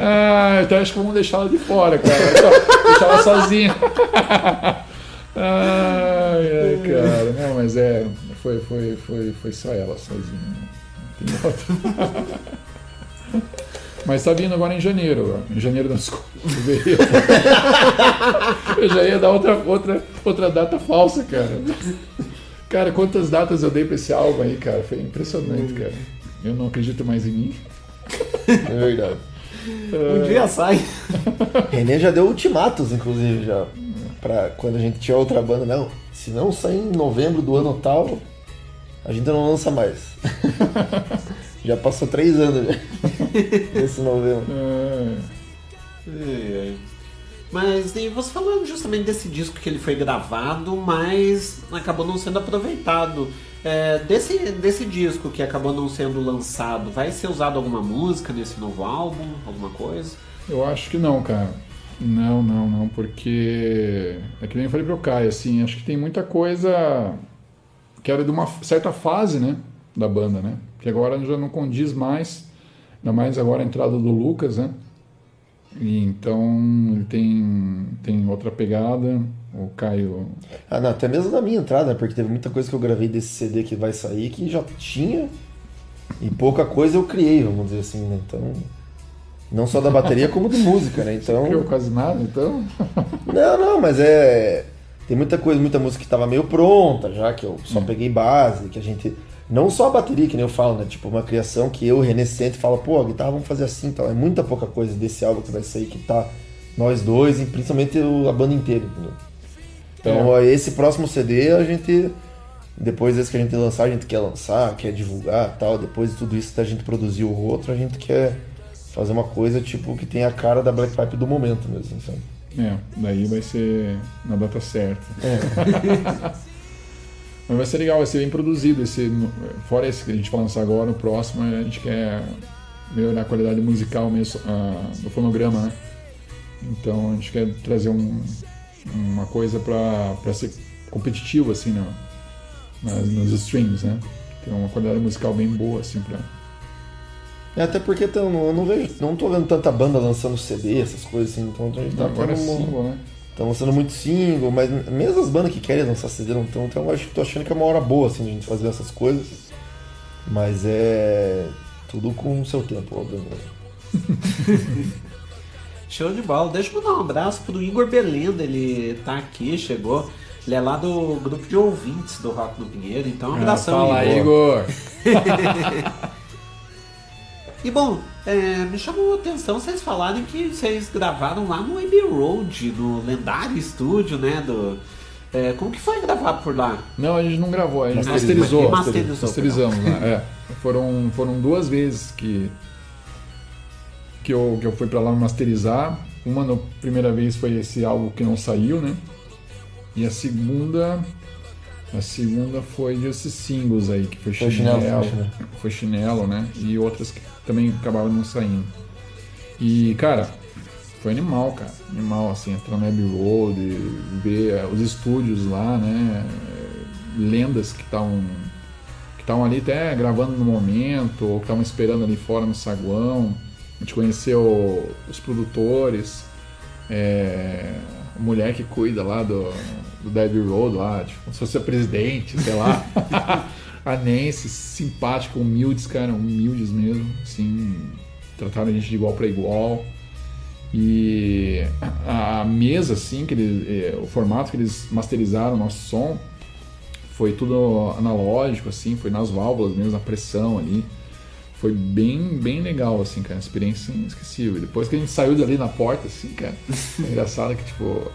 Ah, então acho que vamos deixar ela de fora, cara. Deixar ela sozinha. Ai, ai, cara. Não, mas é. Foi, foi, foi, foi só ela sozinha. Não tem outra. Mas tá vindo agora em janeiro. Em janeiro, não, desculpa. Eu já ia dar outra, outra, outra data falsa, cara. Cara, quantas datas eu dei pra esse álbum aí, cara? Foi impressionante, cara. Eu não acredito mais em mim. É verdade. Um dia sai. René já deu ultimatos, inclusive, já. Pra quando a gente tinha outra banda, não. Se não sair em novembro do ano tal, a gente não lança mais. já passou três anos já. Nesse novembro. É. Mas e você falando justamente desse disco que ele foi gravado, mas acabou não sendo aproveitado. É, desse, desse disco que acabou não sendo lançado, vai ser usado alguma música nesse novo álbum? Alguma coisa? Eu acho que não, cara. Não, não, não, porque é que nem eu falei pro Caio, assim, acho que tem muita coisa que era de uma certa fase, né, da banda, né? Que agora já não condiz mais, ainda mais agora a entrada do Lucas, né? E então ele tem, tem outra pegada, o Caio... Ah, não, até mesmo na minha entrada? Porque teve muita coisa que eu gravei desse CD que vai sair que já tinha e pouca coisa eu criei, vamos dizer assim, né? Então, não só da bateria como de música, né? Então, Não criou quase nada, então... Não, não, mas é. Tem muita coisa, muita música que tava meio pronta já, que eu só peguei base, que a gente. Não só a bateria, que nem eu falo, né? Tipo, uma criação que eu, René Sente, fala, pô, a guitarra vamos fazer assim e tal. É muita pouca coisa desse álbum que vai sair que tá nós dois, e principalmente o- a banda inteira, entendeu? Então, ó, esse próximo CD a gente. Depois desse que a gente lançar, a gente quer lançar, quer divulgar tal. Depois de tudo isso da gente produzir o outro, a gente quer fazer uma coisa tipo que tem a cara da Black Pipe do momento mesmo, sabe? É, daí vai ser na data certa. É. Mas vai ser legal, vai ser bem produzido. Esse, fora esse que a gente vai lançar agora, o próximo a gente quer melhorar a qualidade musical mesmo, ah, do fonograma, né? Então a gente quer trazer um- uma coisa pra, pra ser competitivo, assim, no, nas, nos streams, né? Ter uma qualidade musical bem boa, assim, pra... É, até porque tão, eu não vejo, não tô vendo tanta banda lançando CD, essas coisas assim, então a gente tá Agora é tendo um- single, né? Estão lançando muito single, mas mesmo as bandas que querem lançar CD não estão, então eu acho, tô achando que é uma hora boa assim, de a gente fazer essas coisas. Mas é tudo com o seu tempo, obviamente. Show de bola. Deixa eu mandar um abraço pro Igor Belenda, ele tá aqui, chegou. Ele é lá do grupo de ouvintes do Rock no Pinheiro, então um Ah, abração, fala, Igor. e bom, é, me chamou a atenção vocês falarem que vocês gravaram lá no Abbey Road, no lendário estúdio, né? Do, é, como que foi gravar por lá? Não, a gente não gravou, a gente Masterizou. masterizou. Masterizou, Masterizamos lá, é. Foram, foram duas vezes que, que, eu, que eu fui pra lá masterizar. Uma na primeira vez foi esse álbum que não saiu, né? E a segunda. A segunda foi desses singles aí, que foi, Chinelo, foi Chinelo. foi chinelo, né? E outras que também acabaram não saindo. E, cara, foi animal, cara. Animal, assim, entrar no Abbey Road, ver eh, os estúdios lá, né? eh, Lendas que estavam que ali até gravando no momento, ou que estavam esperando ali fora no saguão. A gente conheceu os produtores, é, a mulher que cuida lá do, do Abbey Road, lá, tipo, se fosse presidente, sei lá. a Nancy, simpática, humildes, cara, humildes mesmo, assim, trataram a gente de igual para igual. E a, mesa, assim, que eles, eh, o formato que eles masterizaram o nosso som foi tudo analógico, assim, foi nas válvulas mesmo, na pressão ali. Foi bem, bem legal, assim, cara, experiência inesquecível. Depois que a gente saiu dali na porta, assim, cara, é engraçado que, tipo,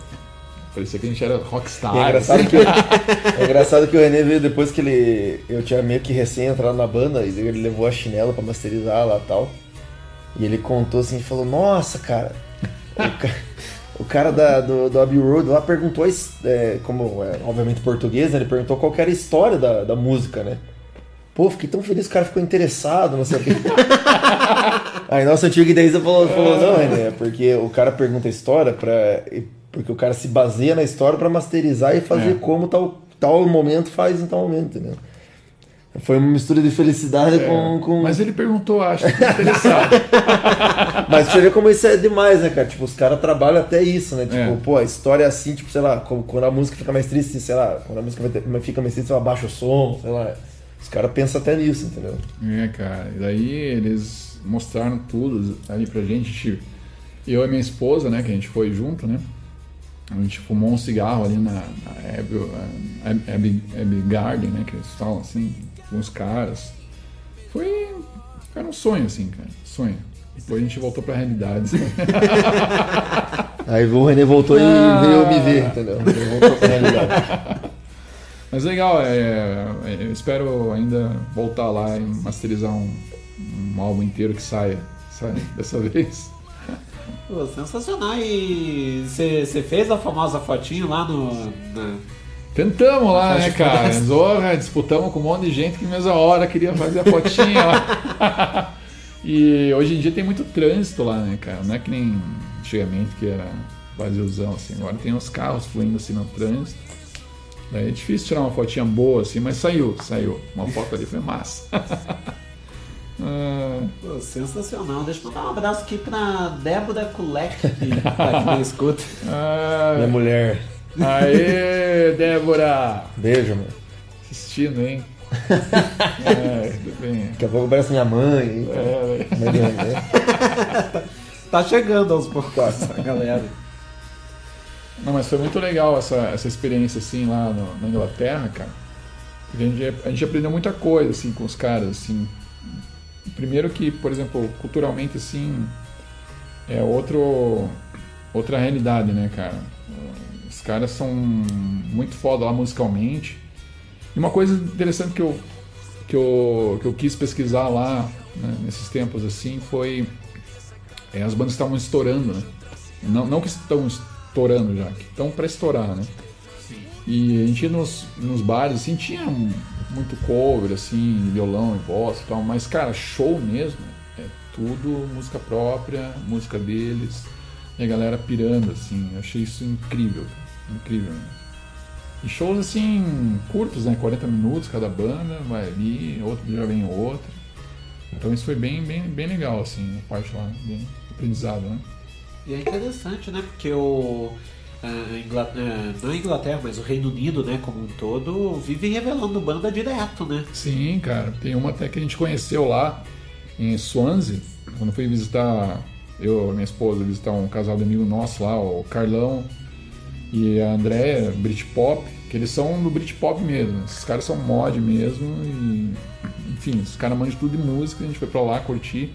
parecia que a gente era rockstar. É engraçado, que, é engraçado que o René veio depois que ele. Eu tinha meio que recém entrado na banda, e ele levou a chinela pra masterizar lá e tal. E ele contou assim e falou, nossa, cara, o, ca- o cara da, do, do Abbey Road lá perguntou, é, como é, obviamente português, né, ele perguntou qual que era a história da, da música, né? Pô, fiquei tão feliz que o cara ficou interessado, não sei o quê. Aí nosso antigo idealista falou, falou não, René, é porque o cara pergunta a história pra. Porque o cara se baseia na história pra masterizar e fazer É. como tal, tal momento faz em tal momento, entendeu? Foi uma mistura de felicidade É, com, com. Mas ele perguntou, acho que interessado. Mas você vê como isso é demais, né, cara? Tipo, os caras trabalham até isso, né? Tipo, É. pô, a história é assim, tipo, sei lá, quando a música fica mais triste, sei lá, quando a música fica mais triste, você abaixa o som, sei lá. Os caras pensam até nisso, entendeu? É, cara. E daí eles mostraram tudo ali pra gente- Eu e minha esposa, né, que a gente foi junto, né? A gente fumou um cigarro ali na, na Abbey, eh, Abbey- Abbey Garden, né? Que eles falam assim, com os caras. Foi. Era um sonho, assim, cara. Sonho. Depois a gente voltou pra realidade. Aí o René voltou e Ah. veio me ver, entendeu? Ele voltou pra realidade. Mas legal, é, é, eu espero ainda voltar lá e masterizar um, um álbum inteiro que saia, sabe? Dessa vez. Pô, sensacional. E você fez a famosa fotinho lá no. na- Tentamos lá, né, cara? Zorra, disputamos com um monte de gente que mesma hora queria fazer a fotinha lá. e hoje em dia tem muito trânsito lá, né, cara? Não é que nem antigamente, que era vaziozão, assim. Agora tem os carros fluindo assim no trânsito. Daí é difícil tirar uma fotinha boa, assim, mas saiu, saiu. Uma foto ali foi massa. Pô, sensacional. Deixa eu mandar um abraço aqui pra Débora Kulek, que tá aqui na escuta. ah, Minha mulher. Aê, Débora! Beijo, mano. Assistindo, hein? é, tudo bem. Daqui a pouco aparece minha mãe. hein? É, né? Tá chegando aos poucos a galera. Não, mas foi muito legal essa, essa experiência assim lá no- na Inglaterra, cara. A gente, a gente aprendeu muita coisa assim com os caras, assim. Primeiro que, por exemplo, culturalmente assim é outro outra realidade, né, cara? Os caras são muito foda lá musicalmente. E uma coisa interessante que eu que eu, que eu quis pesquisar lá né, nesses tempos assim foi é, as bandas estavam estourando, né? Não, não que estão estourando já, que estão para estourar, né? E a gente ia nos, nos bares, assim, tinha um- muito cover, assim, violão e voz e tal, mas, cara, show mesmo é tudo música própria, música deles, e a galera pirando, assim, eu achei isso incrível, incrível. Né? E shows, assim, curtos, né? 40 minutos cada banda, vai ali, outro dia vem outro. Então isso foi bem, bem, bem legal, assim, a parte lá, bem aprendizado, né? E é interessante, né? Porque o. a Ingla- eh, não a Inglaterra, mas o Reino Unido, né, como um todo, vive revelando banda direto, né? Sim, cara. Tem uma até que a gente conheceu lá em Swansea, quando fui visitar, eu minha esposa, visitar um casal de amigo nosso lá, o Carlão e a Andréia, Britpop, que eles são do Britpop mesmo. Esses caras são mod mesmo e, enfim, os caras mandam tudo de música, a gente foi pra lá curtir.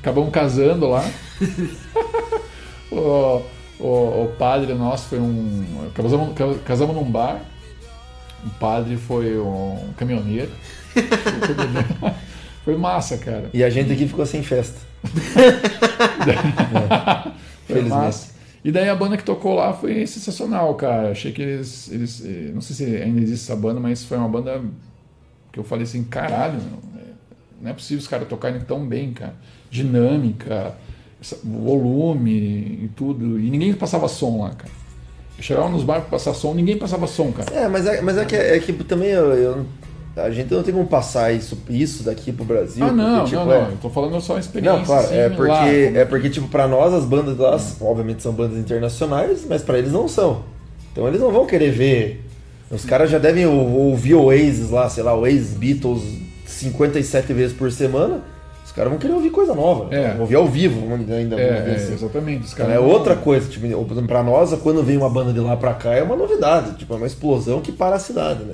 Acabamos casando lá. o, o, o padre nosso foi um. Casamos, casamos num bar. O padre foi um caminhoneiro. Foi massa, cara. E a gente aqui ficou sem festa. Foi Felizmente. massa. E daí a banda que tocou lá foi sensacional, cara. Achei que eles, eles. eh, Não sei se ainda existe essa banda, mas foi uma banda que eu falei assim: caralho, é- não é possível os caras tocarem tão bem, cara. Dinâmica, volume e tudo. E ninguém passava som lá, cara. Eu chegava nos pra passar som, ninguém passava som, cara. É, mas é, mas é, que, é que também eu, eu- a gente não tem como passar isso, isso daqui pro Brasil. Ah, não, porque, tipo, não, não. é- Eu tô falando só a experiência. Não, claro, assim, é lá, porque, como- é porque, tipo, pra nós as bandas lá, obviamente, são bandas internacionais, mas pra eles não são. Então eles não vão querer ver. Os caras já devem ou- ouvir o Oasis lá, sei lá, o Oasis Beatles 57 vezes por semana. Os caras vão querer ouvir coisa nova. É. Ouvir ao vivo, ainda. É, é, assim. exatamente. Os Então, caras é não- outra coisa, tipo, por exemplo, pra nós, quando vem uma banda de lá pra cá, é uma novidade, tipo, é uma explosão que para a cidade, né?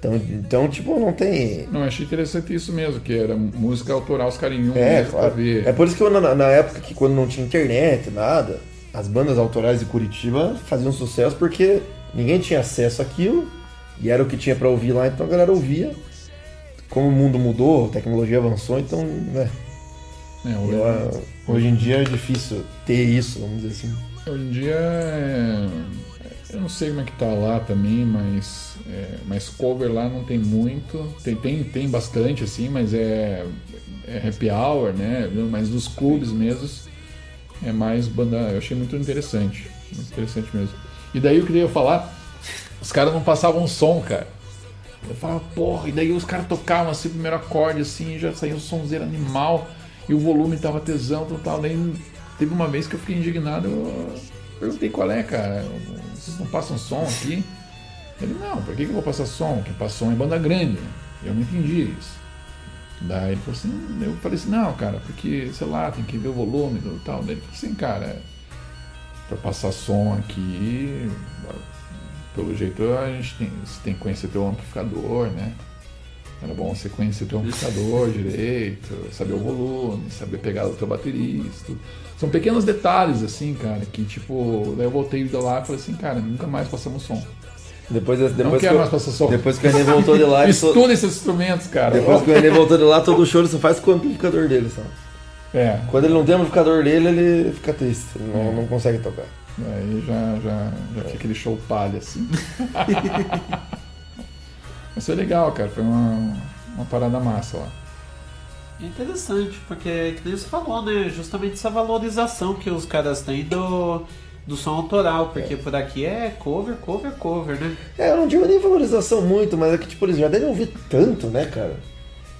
Então, então tipo, não tem. Não, achei interessante isso mesmo, que era música autoral, os caras iam É, claro. ver. É por isso que eu, na, na época que quando não tinha internet, nada, as bandas autorais de Curitiba faziam sucesso porque ninguém tinha acesso àquilo e era o que tinha pra ouvir lá, então a galera ouvia. Como o mundo mudou, a tecnologia avançou, então, né? É, hoje, eu, ah, hoje em dia é difícil ter isso, vamos dizer assim. hoje em dia é- eu não sei como é que tá lá também, mas, é, mas cover lá não tem muito. Tem, tem, tem bastante, assim, mas é, é happy hour, né? Mas dos clubes mesmos é mais banda. Eu achei muito interessante. Muito interessante mesmo. E daí eu queria falar, os caras não passavam som, cara. Eu falava, porra, e daí os caras tocavam assim, primeiro acorde, assim, já saiu um sonzeiro animal, e o volume tava tesão, total. Daí teve uma vez que eu fiquei indignado, eu perguntei qual é, cara, vocês não passam som aqui? Ele, não, por que, que eu vou passar som? Quem passa som é banda grande. Eu não entendi isso. Daí ele falou assim, eu falei assim, não, cara, porque, sei lá, tem que ver o volume e tal. Daí ele falou assim, cara, pra passar som aqui, pelo jeito a gente tem, você tem que conhecer teu amplificador, né? Era bom você conhecer teu amplificador direito, saber o volume, saber pegar o teu baterista. São pequenos detalhes, assim, cara, que tipo, daí eu voltei de lá e falei assim, cara, nunca mais passamos som. Depois, depois não que quero eu- mais passar som. Depois que o Enem voltou de lá, Estuda esses instrumentos, cara. Depois que o Enem voltou de lá, todo show ele só faz com o amplificador dele, só. É. Quando ele não tem o amplificador dele, ele fica triste, ele não, É. não consegue tocar. Aí já, já, já fica aquele show palha, assim. Mas foi legal, cara. Foi uma, uma parada massa lá. É interessante, porque que nem você falou, né? Justamente essa valorização que os caras têm do, do som autoral, porque por aqui é cover, cover, cover, né? É, eu não digo nem valorização muito, mas é que, tipo, eles já devem ouvir tanto, né, cara?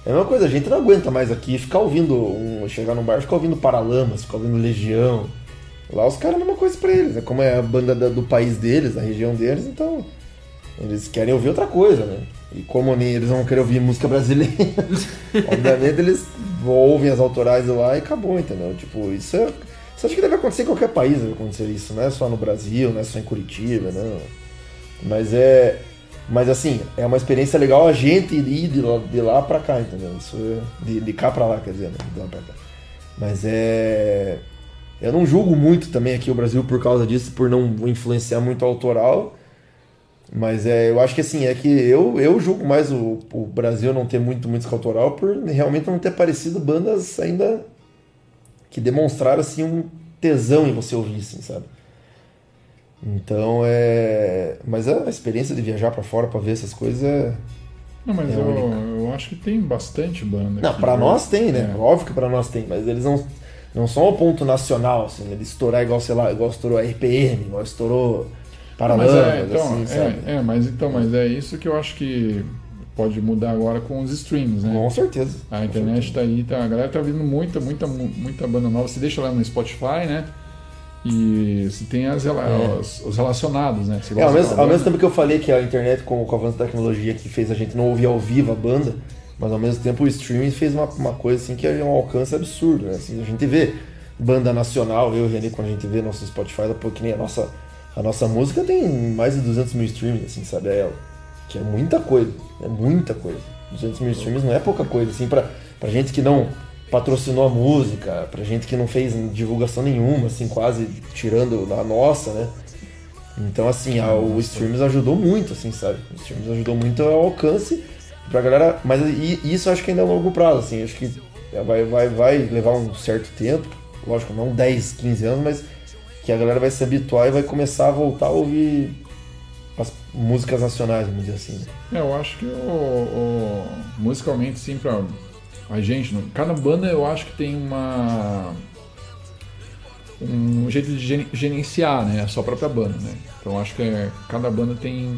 É a mesma coisa, a gente não aguenta mais aqui ficar ouvindo, um, chegar num bar e ficar ouvindo Paralamas, ficar ouvindo Legião. Lá os caras é a mesma coisa pra eles, é como é a banda da- do país deles, da região deles, então eles querem ouvir outra coisa, né? E como nem eles vão querer ouvir música brasileira, obviamente eles ouvem as autorais lá e acabou, entendeu? Tipo, isso é. Acho que deve acontecer em qualquer país, deve acontecer isso, não é só no Brasil, não é só em Curitiba, não. Mas é. Mas assim, é uma experiência legal a gente ir de lá, de lá pra cá, entendeu? Isso é, de, de cá pra lá, quer dizer, né? De lá pra cá. Mas é. Eu não julgo muito também aqui o Brasil por causa disso, por não influenciar muito o autoral. Mas é, eu acho que assim, é que eu, eu julgo mais o, o Brasil não ter muito música autoral por realmente não ter aparecido bandas ainda que demonstraram assim um tesão em você ouvir, assim, sabe? Então é. Mas a experiência de viajar pra fora pra ver essas coisas é. Não, mas É eu, eu acho que tem bastante banda. Não, né? nós tem, né? É. Óbvio que pra nós tem, mas eles não, não são ao ponto nacional, assim, ele estourar igual, sei lá, igual estourou a RPM, igual estourou Paralamas, mas é, então, assim, é, é, mas então, mas é isso que eu acho que pode mudar agora com os streams, né? Com certeza. A internet tá aí, tá, a galera tá vindo muita, muita, mu- muita banda nova. Você deixa lá no Spotify, né? E você tem as, É. os, os relacionados, né? É, ao, mesmo, ao mesmo tempo que eu falei que a internet, com, com o avanço da tecnologia, que fez a gente não ouvir ao vivo a banda, mas ao mesmo tempo o streaming fez uma, uma coisa assim que é um alcance absurdo, né? Assim, a gente vê banda nacional, eu e o René, quando a gente vê nosso Spotify, pô, que nem a nossa, a nossa música tem mais de 200 mil streams, assim, sabe? É ela. Que é muita coisa, é muita coisa. 200 mil streams não é pouca coisa, assim, pra, pra gente que não patrocinou a música, pra gente que não fez divulgação nenhuma, assim, quase tirando a nossa, né? Então, assim, a- o streams ajudou muito, assim, sabe? O streams ajudou muito ao alcance pra galera. Mas isso acho que ainda é longo prazo, assim. Acho que vai, vai, vai levar um certo tempo. Lógico, não 10, 15 anos, mas que a galera vai se habituar e vai começar a voltar a ouvir as músicas nacionais, vamos dizer assim. né? É, eu acho que o, o- musicalmente, sim, pra a gente, cada banda eu acho que tem uma um jeito de geren- gerenciar, né, a sua própria banda, né. Então eu acho que é, cada banda tem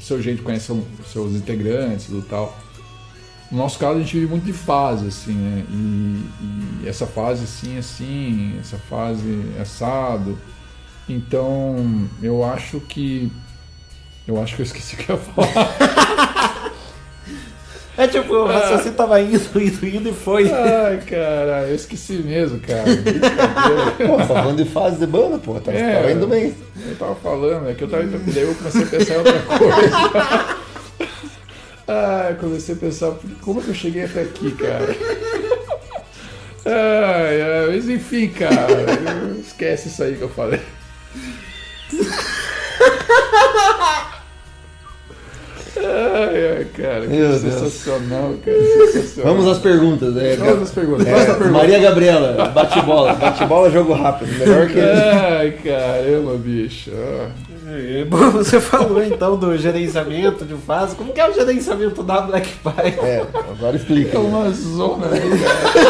seu jeito, conhece seus integrantes e tal. No nosso caso a gente vive muito de fase, assim, né, e, e essa fase assim, assim, essa fase assado. Então eu acho que eu acho que eu esqueci o que eu ia falar. É tipo, o raciocínio tava indo, indo, indo e foi. Ai, cara, eu esqueci mesmo, cara. Pô, tá falando de fase de banda, pô, tá, É, tava indo bem. Eu tava falando, é que eu tava. Daí eu comecei a pensar em outra coisa. Ai, comecei a pensar, como que eu cheguei até aqui, cara? Ai, ai, mas enfim, cara, esquece isso aí que eu falei. Ai, ai, cara, que Meu Deus. sensacional, cara. Sensacional. Vamos às perguntas, né? Vamos às perguntas. É, pergunta. Maria Gabriela, bate bola. Bate bola, jogo rápido. Melhor que. Ai, caramba, bicho. Ah. É, Bom, você falou então do gerenciamento de fase. Como que é o gerenciamento da Black Pie? É, agora explica. É uma zona, né, cara?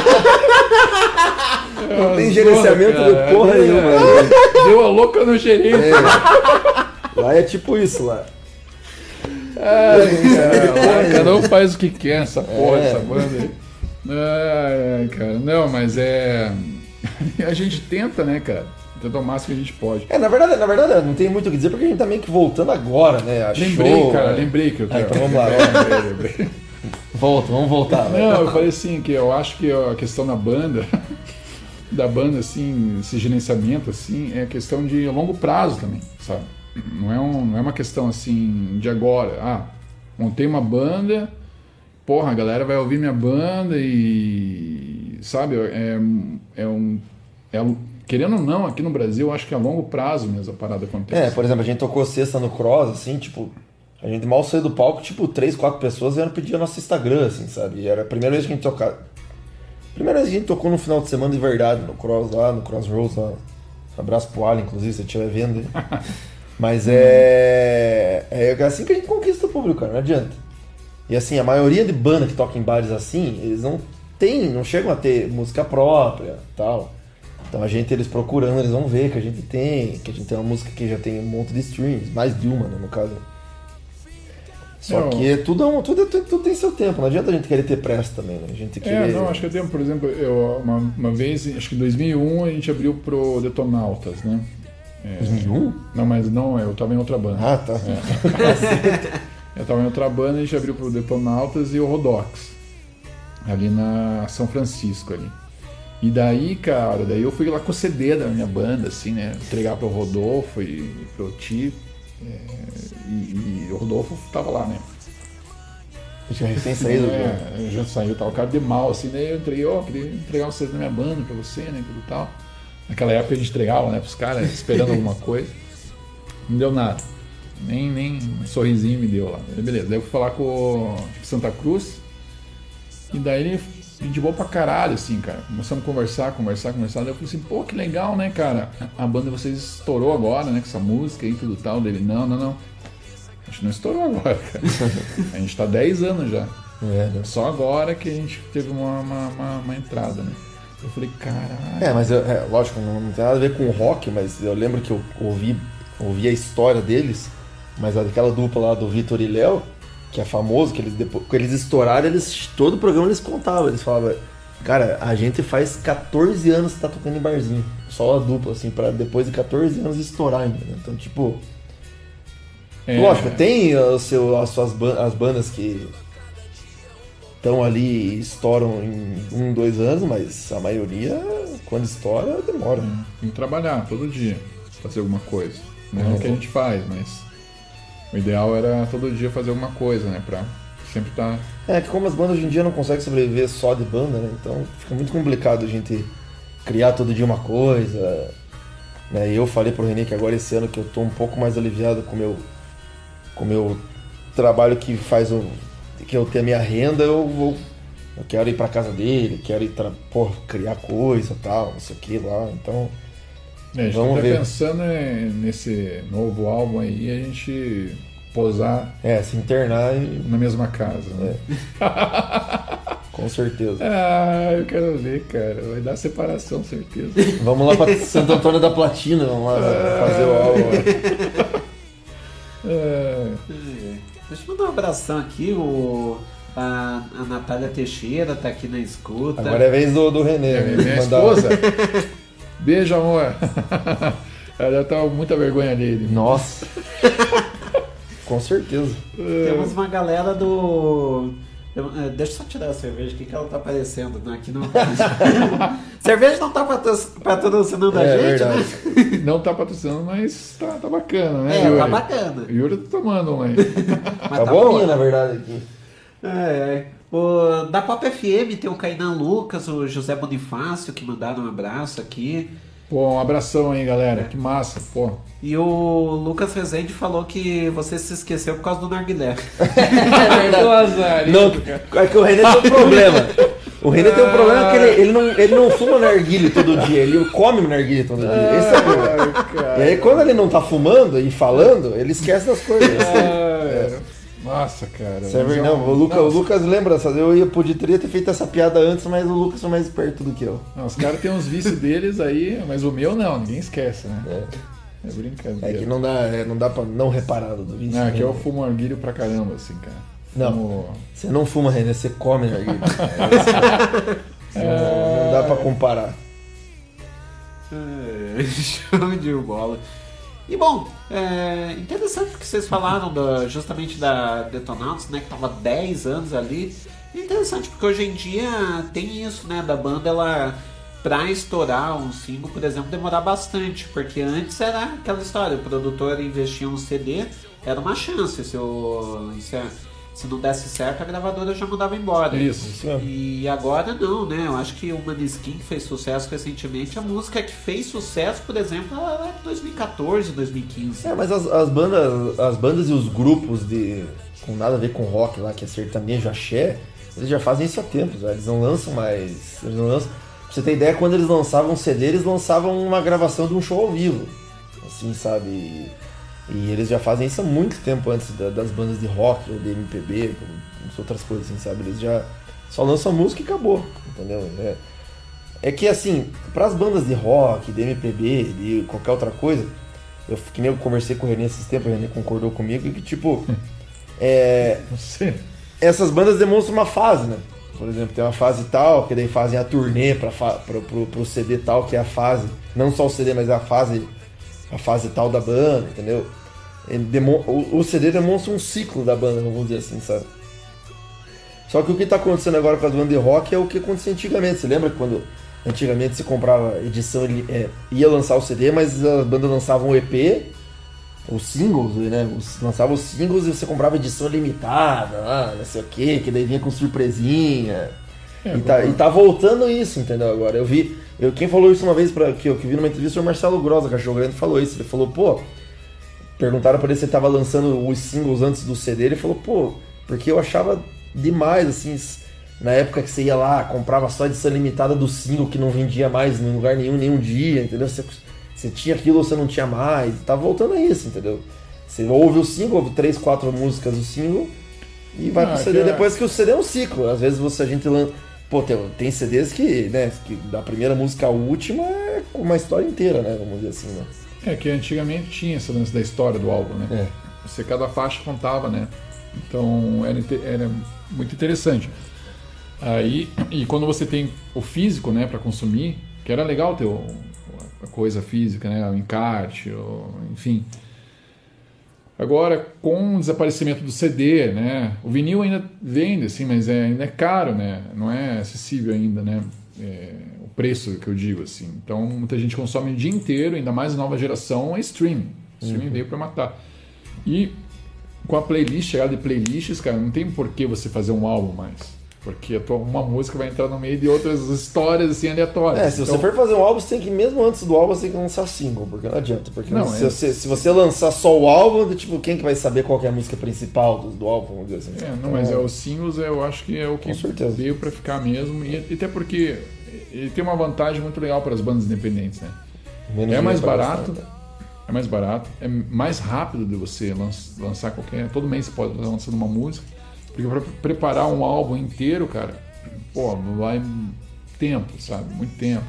Não tem gerenciamento de porra nenhuma. né? Deu a louca no gerente. É. Lá é tipo isso lá. Ai, cara, cada um faz o que quer, essa porra, É. essa banda aí. Ai, cara. Não, mas é. A gente tenta, né, cara? Tenta o máximo que a gente pode. É, na verdade, na verdade, não tem muito o que dizer porque a gente tá meio que voltando agora, né? A Lembrei, show, cara, né? lembrei que eu Ah, então vamos lá. Lembrei, lembrei. Volta, vamos voltar. vai. Não, eu falei assim, que eu acho que a questão da banda, da banda, assim, esse gerenciamento, assim, é questão de longo prazo também, sabe? Não é, um, não é uma questão, assim, de agora. Ah, montei uma banda, porra, a galera vai ouvir minha banda e, sabe, é, é um... É, querendo ou não, aqui no Brasil, acho que é a longo prazo mesmo a parada acontece. É, por exemplo, a gente tocou sexta no Cross, assim, tipo, a gente mal saiu do palco, tipo, três, quatro pessoas vieram pedir o nosso Instagram, assim, sabe? E era a primeira vez que a gente tocava. Primeira vez que a gente tocou no final de semana de verdade, no Cross lá, no Crossroads lá. Um abraço pro Alan, inclusive, se você estiver vendo Mas é. É assim que a gente conquista o público, cara, não adianta. E assim, a maioria de banda que toca em bares assim, eles não tem, não chegam a ter música própria tal. Então a gente, eles procurando, eles vão ver que a gente tem, que a gente tem uma música que já tem um monte de streams, mais de uma, né, no caso. Só Não. que tudo, é um, tudo, tudo, tudo tem seu tempo, não adianta a gente querer ter pressa também, né? A gente É, querer... não, acho que eu tenho, por exemplo, eu, uma, uma vez, acho que em 2001 a gente abriu pro Detonautas, né? É, 2001? Não, mas não, eu tava em outra banda. Ah, tá. É. eu tava em outra banda, a gente abriu pro Detonautas e o Rodox, ali na São Francisco ali. E daí, cara, daí eu fui lá com o CD da minha banda, assim, né? Entregar pro Rodolfo e pro Ti. é, e, e o Rodolfo tava lá, né? Já recém saído do É, já saiu, tava o cara de mal, assim, daí eu entreguei, ó, queria entregar um CD da minha banda pra você, né, tudo tal. Naquela época a gente entregava, né, pros caras, esperando alguma coisa. Não deu nada. Nem, nem um sorrisinho me deu lá. Beleza, daí eu fui falar com o Santa Cruz. E daí ele de boa pra caralho, assim, cara. Começamos a conversar, conversar, conversar. Daí eu falei assim, pô, que legal, né, cara? A banda de vocês estourou agora, né, com essa música e tudo tal. Dele, não, não, não. A gente não estourou agora, cara. A gente tá 10 anos já. É, Só agora que a gente teve uma, uma, uma- uma entrada, né? Eu falei, caralho. É, mas eu- é, lógico, não, não tem nada a ver com o rock, mas eu lembro que eu ouvi, ouvi a história deles, mas aquela dupla lá do Vitor e Léo, que é famoso, que eles depois, que eles estouraram, eles todo o programa eles contavam, eles falavam, cara, a gente faz 14 anos que tá tocando em barzinho, só a dupla, assim, pra depois de 14 anos estourar ainda, né? Então, tipo, É. lógico, tem o seu, as suas as bandas que estão ali e estouram em um, dois anos, mas a maioria, quando estoura, demora. Tem que trabalhar todo dia, fazer alguma coisa. Não é o que a gente faz, mas o ideal era todo dia fazer alguma coisa, né? Pra sempre tá estar. É que como as bandas hoje em dia não conseguem sobreviver só de banda, né? Então fica muito complicado a gente criar todo dia uma coisa. Né? E eu falei pro Renê que agora esse ano que eu tô um pouco mais aliviado com o meu, com o meu trabalho que faz o. que eu tenho a minha renda, eu vou. Eu quero ir pra casa dele, quero ir tra... pô, criar coisa tal, não sei o que lá. Então. É, a gente vamos tá ver. pensando é, nesse novo álbum aí, a gente posar. É, se internar e... na mesma casa. Né? Com certeza. Ah, eu quero ver, cara. Vai dar separação, certeza. Vamos lá pra Santo Antônio da Platina, vamos lá fazer o álbum. É. Deixa eu mandar um abração aqui, o, a, a Natália Teixeira tá aqui na escuta. Agora é vez do, do Renê. É, minha mandar- esposa. Beijo, amor. Ela já tá com muita vergonha dele. Nossa. Com certeza. Temos uma galera do. Eu- é, Deixa eu só tirar a cerveja aqui que ela tá aparecendo. Né? Aqui no... cerveja não tá patro- patrocinando a É gente, verdade. né? Não tá patrocinando, mas tá, tá bacana, né? É, Yuri? tá bacana. O Yuri tá tomando um aí. Mas Tá bom, na verdade, aqui. É, é. O, da Pop FM tem o Kainan Lucas, o José Bonifácio, que mandaram um abraço aqui. Pô, um abração aí, galera. Que massa, pô. E o Lucas Rezende falou que você se esqueceu por causa do narguilé. É verdade. Azar, Não, é que o Renê tem um problema. O Renê tem um problema que ele, ele, não, ele não fuma narguile todo dia, ele come narguile todo dia. Esse é o problema. E aí quando ele não tá fumando e falando, ele esquece das coisas. É. Nossa, cara. Isso é um- Não, o, Luca, o. Lucas lembra, sabe? eu ia, poderia ter feito essa piada antes, mas o Lucas foi mais esperto do que eu. Não, os caras têm uns vícios deles aí, mas o meu não, ninguém esquece, né? É, brincadeira. É que não dá, é, não dá pra não reparar do vício. Não, aqui né? eu fumo arguilho pra caramba, assim, cara. Não, Fumo- você não fuma, Renê, você come narguile. É, não, não dá pra comparar. É, Show de bola. E bom, é interessante que vocês falaram justamente da Detonauts, né? Que tava 10 anos ali. É interessante porque hoje em dia tem isso, né? Da banda ela pra estourar um single, por exemplo, demorar bastante. Porque antes era aquela história, o produtor investia um CD, era uma chance. Se, o, se, a- se não desse certo, a gravadora já mandava embora. Isso, isso mesmo. E agora não, né? Eu acho que o Maneskin que fez sucesso recentemente, a música que fez sucesso, por exemplo, ela é de 2014, 2015. É, mas as, as bandas, as bandas e os grupos de com nada a ver com rock lá, que é sertanejo, axé, eles já fazem isso há tempos, eles não lançam mais, eles não lançam. Pra você ter ideia, quando eles lançavam CD, eles lançavam uma gravação de um show ao vivo, assim, sabe? E, eles já fazem isso há muito tempo antes da- das bandas de rock ou de MPB, outras coisas, assim, sabe? Eles já Só lança a música e acabou, entendeu? É, é que assim, pras bandas de rock, de MPB, de qualquer outra coisa, eu que nem eu conversei com o René esses tempos, o René concordou comigo, que tipo. é, essas bandas demonstram uma fase, né? Por exemplo, tem uma fase tal, que daí fazem a turnê pro, pro, pro CD tal, que é a fase. Não só o CD, mas a fase. A fase tal da banda, entendeu? O, o CD demonstra um ciclo da banda, vamos dizer assim, sabe? Só que o que tá acontecendo agora com as bandas de rock é o que acontecia antigamente. Você lembra quando antigamente se comprava edição, ele, é, ia lançar o CD, mas as bandas lançavam o EP, os singles, né? Os, lançavam os singles e você comprava edição limitada, ah, não sei o que, que daí vinha com surpresinha. É, e, tá, e tá voltando isso, entendeu? Agora, eu vi. Eu, quem falou isso uma vez pra, que eu que vi numa entrevista foi o Marcelo Grossa, Cachorro Grande, falou isso. Ele falou, pô, perguntaram pra ele se ele tava lançando os singles antes do CD. Ele falou, pô, porque eu achava demais, assim, na época que você ia lá, comprava só edição limitada do single que não vendia mais em lugar nenhum, nenhum dia, entendeu? Você, você tinha aquilo ou você não tinha mais. Tá voltando a isso, entendeu? Você ouve o single, ouve três, quatro músicas do single e vai Ah, pro CD que é- depois que o CD é um ciclo. Às vezes você a gente lança. Pô, tem, tem CDs que, né, que da primeira música à última é uma história inteira, né? Vamos dizer assim, né? É que antigamente tinha esse lance da história do álbum, né? Você cada faixa contava, né? Então era, era muito interessante. Aí, e quando você tem o físico, né, para consumir, que era legal ter o- a coisa física, né, o encarte, o- enfim. Agora, com o desaparecimento do CD, né, o vinil ainda vende, assim, mas é, ainda é caro, né, não é acessível ainda, né, é, preço que eu digo, assim. Então, muita gente consome o dia inteiro, ainda mais a nova geração, é streaming. Streaming Uhum. veio para matar. E com a playlist, chegada de playlists, cara, não tem por que você fazer um álbum mais. Porque a tua, uma música vai entrar no meio de outras histórias, assim, aleatórias. É, se você Então- for fazer um álbum, você tem que, mesmo antes do álbum, você tem que lançar single, porque não adianta. Porque Não, se, é- você, se você lançar só o álbum, tipo, quem que vai saber qual é a música principal do, do álbum, vamos dizer assim. É, não, Então, mas é, os singles eu acho que é o que veio pra ficar mesmo. E até porque ele tem uma vantagem muito legal para as bandas independentes, né? Menos é mais barato, gastar, é mais barato, é mais rápido de você lan- lançar qualquer. Todo mês você pode estar lançando uma música. Porque para preparar um álbum inteiro, cara, pô, vai tempo, sabe? Muito tempo.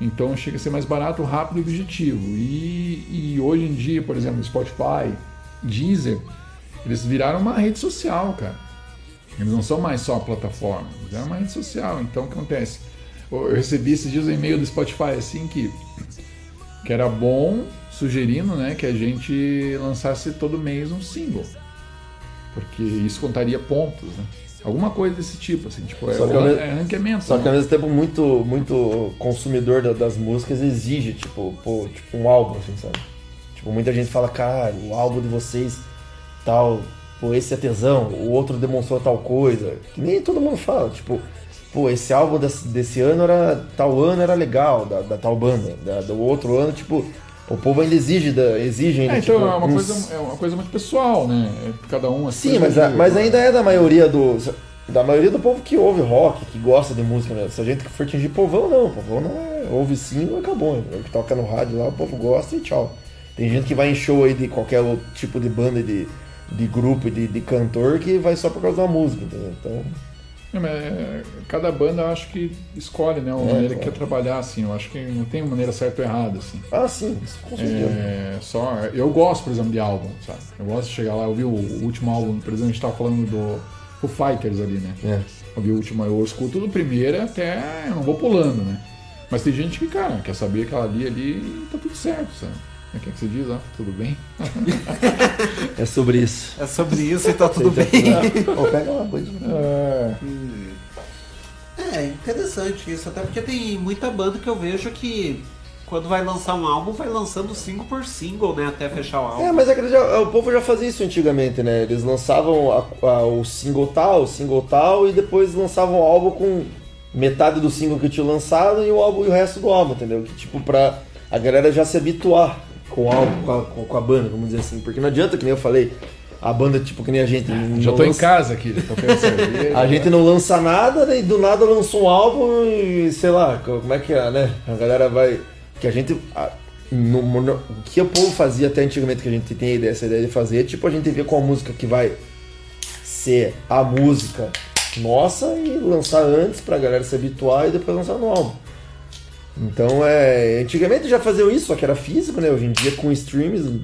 Então chega a ser mais barato, rápido e objetivo. E, e hoje em dia, por exemplo, Spotify, Deezer, eles viraram uma rede social, cara. Eles não são mais só a plataforma, eles viraram uma rede social. Então o que acontece? Eu recebi esses dias um e-mail do Spotify assim que, que era bom, sugerindo né, que a gente lançasse todo mês um single. Porque isso contaria pontos, né? Alguma coisa desse tipo, assim, tipo, é, Só que, ao, é ranqueamento. só que né? ao mesmo tempo muito, muito consumidor da- das músicas exige, tipo, pô, tipo, um álbum, assim, sabe? Tipo, muita gente fala, cara, o álbum de vocês, tal, pô, esse é tesão, o outro demonstrou tal coisa. Que nem todo mundo fala, tipo, pô, esse álbum desse, desse ano era. tal ano era legal, da, da tal banda. Da- do outro ano, tipo, o povo ainda exige, da, exige ainda, É, então tipo, é, uma uns- coisa, é uma coisa muito pessoal, né? É cada um as Sim, mas, a- mas ainda é da maioria do. Da maioria do povo que ouve rock, que gosta de música mesmo. Se a gente for atingir povão, não. Povão não é. Ouve sim e acabou. É o que toca no rádio lá, o povo gosta e tchau. Tem gente que vai em show aí de qualquer outro tipo de banda, de, de grupo, de, de cantor, que vai só por causa da música, entendeu? Então. É, é, cada banda eu acho que escolhe, né? Uma É, maneira claro. que quer trabalhar, assim. Eu acho que não tem maneira certa ou errada, assim. Ah, sim, com certeza. É, só, eu gosto, por exemplo, de álbum, sabe? Eu gosto de chegar lá, ouvir o, o último álbum, por exemplo, a gente tava falando do Foo Fighters ali, né? É. Ouvir o último, eu escuto do primeiro até, eu não vou pulando, né? Mas tem gente que, cara, quer saber aquela ali, ali, tá tudo certo, sabe? O que, é que você diz, ó? Tudo bem? É sobre isso. É sobre isso e tá tudo bem. Ô, pega uma coisa. É. É interessante isso, até porque tem muita banda que eu vejo que quando vai lançar um álbum, vai lançando single por single, né? Até fechar o álbum. É, mas é já- o povo já fazia isso antigamente, né? Eles lançavam a- a- o single tal, o single tal, e depois lançavam o álbum com metade do single que tinha lançado e o álbum e o resto do álbum, entendeu? Que tipo, pra a galera já se habituar com o álbum, com a, com- a banda, vamos dizer assim. Porque não adianta, que nem eu falei, a banda, tipo, que nem a gente. Já tô em lança- casa aqui, tô pensando. A gente não lança nada, daí do nada lançou um álbum e sei lá, como é que é, né? A galera vai. Que a gente. a- no- no- o que o povo fazia até antigamente, que a gente tem ideia, essa ideia de fazer, tipo, a gente vê qual música que vai ser a música nossa e lançar antes pra galera se habituar e depois lançar no álbum. Então é. Antigamente já faziam isso, só que era físico, né? Hoje em dia com streams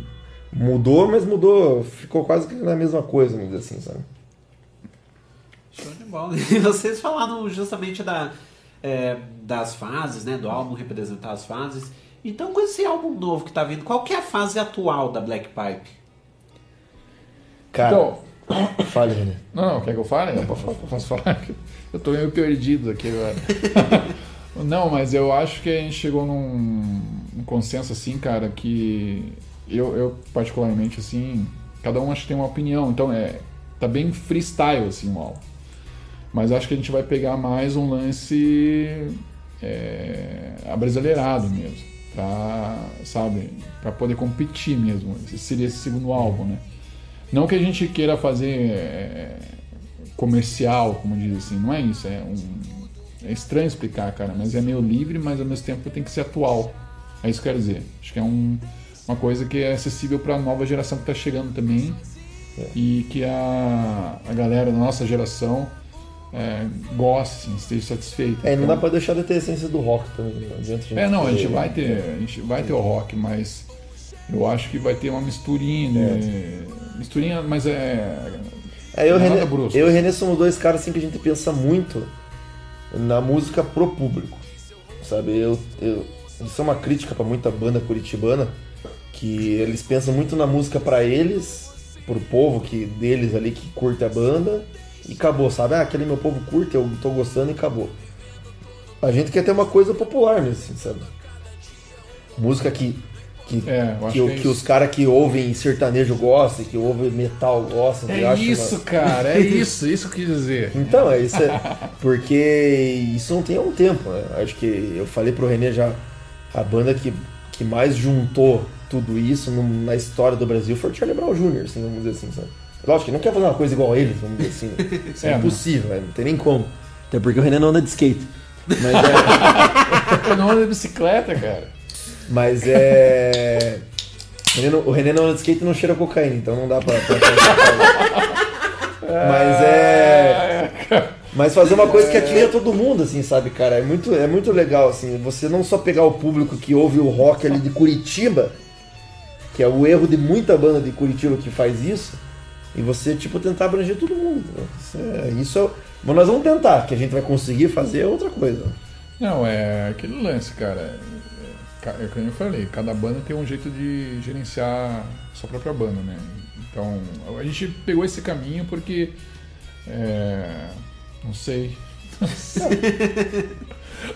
mudou, mas mudou, ficou quase que na mesma coisa, vamos dizer assim, sabe? Show de bola. E vocês falaram justamente da, é, das fases, né? Do álbum representar as fases. Então, com esse álbum novo que tá vindo, qual que é a fase atual da Black Pipe? Cara, Então, fale, René. Não, não, quer que eu fale? Não, Posso falar? Eu tô meio perdido aqui agora. não, mas eu acho que a gente chegou num, num consenso assim, cara, que eu, eu particularmente, assim, cada um acho que tem uma opinião, então é. Tá bem freestyle, assim, o. Mas acho que a gente vai pegar mais um lance é, abrasileirado mesmo. Pra, sabe, pra poder competir mesmo. Esse seria esse segundo álbum, né? Não que a gente queira fazer é, comercial, como diz assim, não é isso. É, um, é estranho explicar, cara, mas é meio livre, mas ao mesmo tempo tem que ser atual. É isso que eu quero dizer. Acho que é um, uma coisa que é acessível para a nova geração que está chegando também e que a, a galera da nossa geração é, goste, assim, esteja satisfeita. É, não Então- dá pra deixar de ter a essência do rock também, né? Não adianta é, não, a gente vai ter, a gente vai ter o rock, mas eu acho que vai ter uma misturinha, né? Misturinha, mas é. É, eu, e René, eu e o René somos dois caras assim que a gente pensa muito na música pro público. Sabe? Eu, eu, isso é uma crítica pra muita banda curitibana, que eles pensam muito na música pra eles, pro povo que deles ali que curte a banda, e acabou, sabe? Ah, aquele meu povo curte, eu tô gostando e acabou. A gente quer ter uma coisa popular mesmo, sabe? Música que que, É, que, que é que os caras que ouvem sertanejo gostam, que ouvem metal gostam. É isso, uma- cara, é isso, isso que eu quis dizer. Então, é isso. É, porque isso não tem há um tempo, né? Acho que eu falei pro René já, a banda que, que mais juntou tudo isso no- na história do Brasil foi o Charlie Brown Jr., assim, vamos dizer assim, sabe? Lógico que não quer fazer uma coisa igual a eles, vamos dizer assim. Né? Isso é, É, não. impossível, né? não tem nem como. Até porque o René não anda de skate. Mas é. Eu não ando de bicicleta, cara. Mas é. O René, não, o René não skate não cheira cocaína, então não dá pra. pra- pra- Mas é. Mas fazer uma coisa que atinja todo mundo, assim, sabe, cara? É muito, é muito legal, assim. Você não só pegar o público que ouve o rock ali de Curitiba, que é o erro de muita banda de Curitiba que faz isso, e você, tipo, tentar abranger todo mundo. né? Isso é. Isso é mas nós vamos tentar, que a gente vai conseguir fazer outra coisa. Não, é aquele lance, cara. É, como eu falei, cada banda tem um jeito de gerenciar sua própria banda, né? Então, a gente pegou esse caminho porque. É, não sei.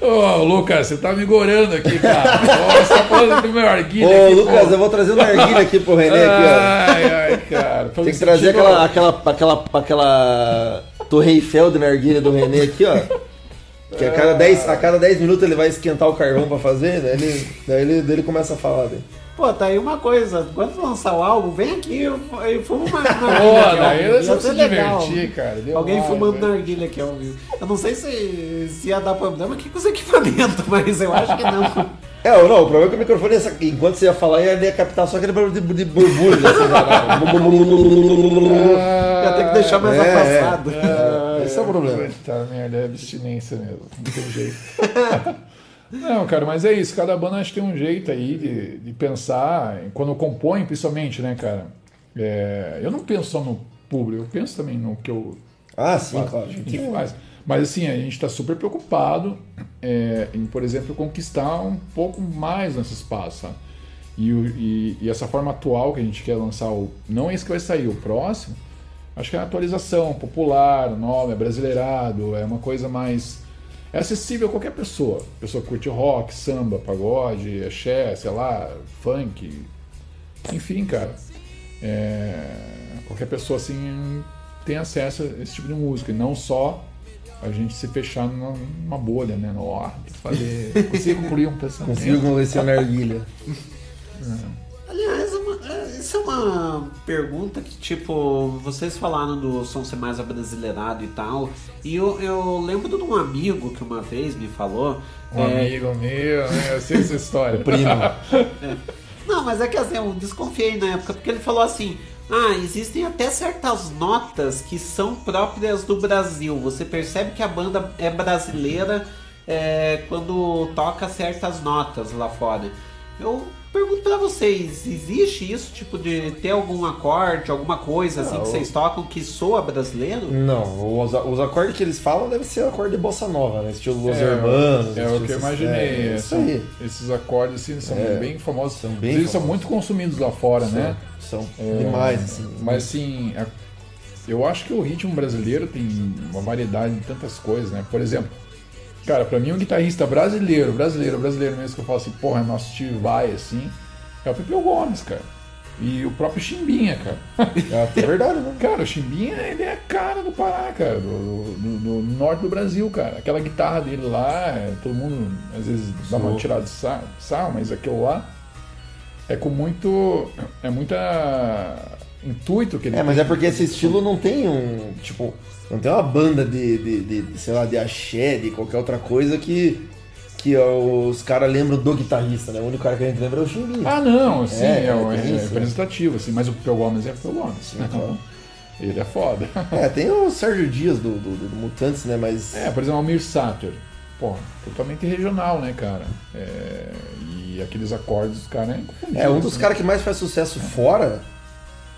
Ô, Lucas, você tá me gorando aqui, cara. Você tá falando do meu arguilha Ô, aqui, Lucas, pô. eu vou trazer uma arguilha aqui pro René, aqui, ó. Ai, ai, cara. Tem que trazer aquela, aquela, aquela, aquela Torre Eiffel da narguilha do René aqui, ó. Que a cada 10, a cada 10 minutos ele vai esquentar o carvão pra fazer, daí ele, daí ele, daí ele começa a falar. Daí. Pô, tá aí uma coisa. Quando lançar o álbum, vem aqui e fuma uma narguilha. Pô, aqui, ó. daí vamos ser se legal. divertir, cara. Deu Alguém mais, fumando velho. narguilha aqui ao vivo. Eu não sei se, se ia dar problema aqui com os equipamentos, mas eu acho que não. É, ou não, o problema é que o microfone, ia sa- enquanto você ia falar, ia captar só aquele barulho de, de borbulho. Já, Ia ter que deixar mais afastado. Ah, Esse é o problema. Tá, merda, é abstinência mesmo. Não tem jeito. Não, cara, mas é isso. Cada banda acho que tem um jeito aí de, de pensar, quando compõe, principalmente, né, cara? É, eu não penso só no público, eu penso também no que eu. Ah, sim, faço, claro. a gente faz. Mas assim, a gente está super preocupado é, em, por exemplo, conquistar um pouco mais nesse espaço? E, e- e essa forma atual que a gente quer lançar, o, não esse que vai sair, o próximo, acho que é a atualização popular, nome, é brasileirado, é uma coisa mais. É acessível a qualquer pessoa. Pessoa que curte rock, samba, pagode, axé, sei lá, funk. Enfim, cara. É, qualquer pessoa assim tem acesso a esse tipo de música. E não só a gente se fechar numa, bolha, né? No ar, fazer. Consigo concluir um pensamento. Consigo convencer a narguilha. Aliás, uma- é, isso é uma pergunta que, tipo, vocês falaram do som ser mais abrasileirado e tal, e eu, eu lembro de um amigo que uma vez me falou. Um é, amigo meu, né? Eu sei essa história. Primo. É. Não, mas é que assim, eu desconfiei na época, porque ele falou assim: Ah, existem até certas notas que são próprias do Brasil. Você percebe que a banda é brasileira é, quando toca certas notas lá fora. Eu pergunto pra vocês, existe isso, tipo, de ter algum acorde, alguma coisa assim Ah, que o- vocês tocam que soa brasileiro? Não, os, os acordes que eles falam devem ser acorde de bossa nova, né? Estilo Los É, Hermanos. É o estilo que eu imaginei. É, é, isso são- aí. Esses acordes assim, são É. bem famosos. São bem Eles são famosos. muito consumidos lá fora, São, né? são demais, assim. Mas assim, a- eu acho que o ritmo brasileiro tem uma variedade de tantas coisas, né? Por exemplo, cara, pra mim um guitarrista brasileiro, brasileiro, brasileiro mesmo, que eu falo assim, porra, nosso tio vai assim, é o Pepeu Gomes, cara. E o próprio Chimbinha, cara. É verdade, né? Cara, o Chimbinha, ele é a cara do Pará, cara, do, do- do norte do Brasil, cara. Aquela guitarra dele lá, é, todo mundo às vezes dá uma tirada de sa- sarro, mas aquilo lá é com muito. É muita intuito que ele É, mas é porque esse estilo não tem um. Tipo, não tem uma banda de, de, de- de, sei lá, de axé, de qualquer outra coisa que. Que os caras lembram do guitarrista, né? O único cara que a gente lembra é o Chimbinha. Ah, não, sim, é, é, é né? representativo, assim, mas o Pepeu Gomes é Pepeu Gomes. né? claro. Ele é foda. É, tem o Sérgio Dias do, do, do Mutantes, né? Mas. É, por exemplo, o Almir Sater. Pô, totalmente regional, né, cara? É, e aqueles acordes dos caras, né? É, um dos né? caras que mais faz sucesso fora,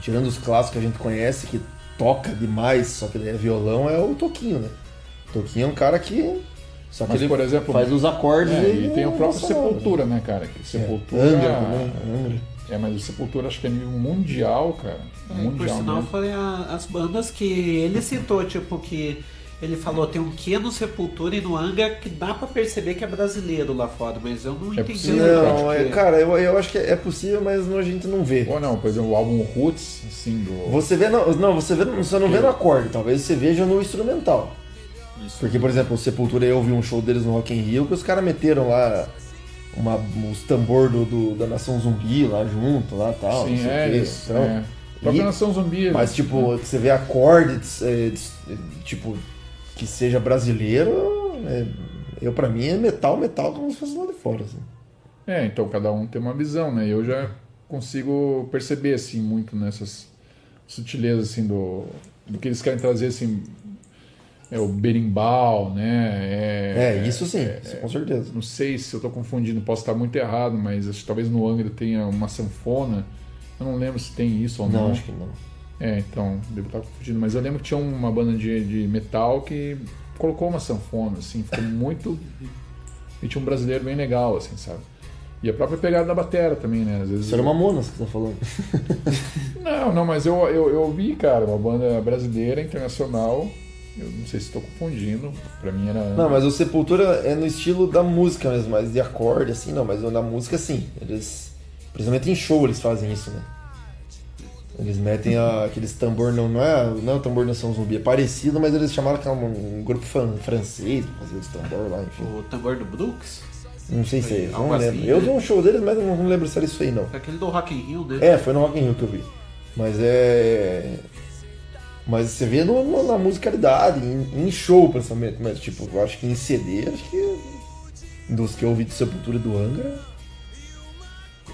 tirando os clássicos que a gente conhece, que toca demais, só que ele é violão, é o Toquinho, né? O Toquinho é um cara que. Só que Mas, ele por exemplo, faz os acordes é, e tem o próprio. Sepultura, né, cara? Que Sepultura. Angra também, Angra. É, mas o Sepultura acho que é nível mundial, cara. É, por mundial sinal, mesmo. foi a- as bandas que ele citou, tipo, que ele falou, tem um quê no Sepultura e no Angra que dá pra perceber que é brasileiro lá fora, mas eu não entendi. o Não, é, cara, eu, eu acho que é possível, mas não- a gente não vê. Ou não, por exemplo, o álbum Roots, assim, do. Você vê, no, não, você vê, você não vê no acorde, talvez você veja no instrumental. Porque, por exemplo, o Sepultura, eu vi um show deles no Rock in Rio que os caras meteram lá uma, os tambor do, do- da Nação Zumbi lá junto, lá tal. Sim, não sei é o isso, Então, é. E- Nação Zumbi. Mas, né? tipo, que você vê acordes, é, é, tipo, que seja brasileiro, é, eu pra mim é metal, metal como se fosse lá de fora. Assim. É, então cada um tem uma visão, né? Eu já consigo perceber, assim, muito nessas sutilezas, assim, do, do que eles querem trazer, assim, é o berimbau, né? É, isso sim, isso com certeza. Não sei se eu tô confundindo, posso estar muito errado, mas acho que talvez no Angra tenha uma sanfona. Eu não lembro se tem isso ou não. Não, acho que não. É, então, devo estar confundindo. Mas eu lembro que tinha uma banda de, de metal que colocou uma sanfona, assim, ficou muito. E tinha um brasileiro bem legal, assim, sabe? E a própria pegada da batera também, né? Às vezes. Isso era uma Monas que você tá falando. Não, não, mas eu, eu, eu vi, cara, uma banda brasileira, internacional. Eu não sei se estou confundindo. Pra mim era. Não, mas o Sepultura é no estilo da música mesmo, mas de acorde, assim, não, mas na música sim. Eles. Principalmente em show eles fazem isso, né? Eles metem a- aqueles tambor, não, não, é, não é o tambor Nação Zumbi, é parecido, mas eles chamaram que é um, um grupo fran- francês pra fazer os tambor lá, enfim. O tambor do Brooks? Não sei se é isso, não assim, lembro. Eu né? vi um show deles, mas não, não lembro se era isso aí, não. Aquele do Rock in Rio, né? É, foi no Rock in Rio que eu vi. Mas é. Mas você vê no- no- na musicalidade, em, em show, principalmente. Mas, tipo, eu acho que em CD, acho que. Dos que eu ouvi do Sepultura e do Angra.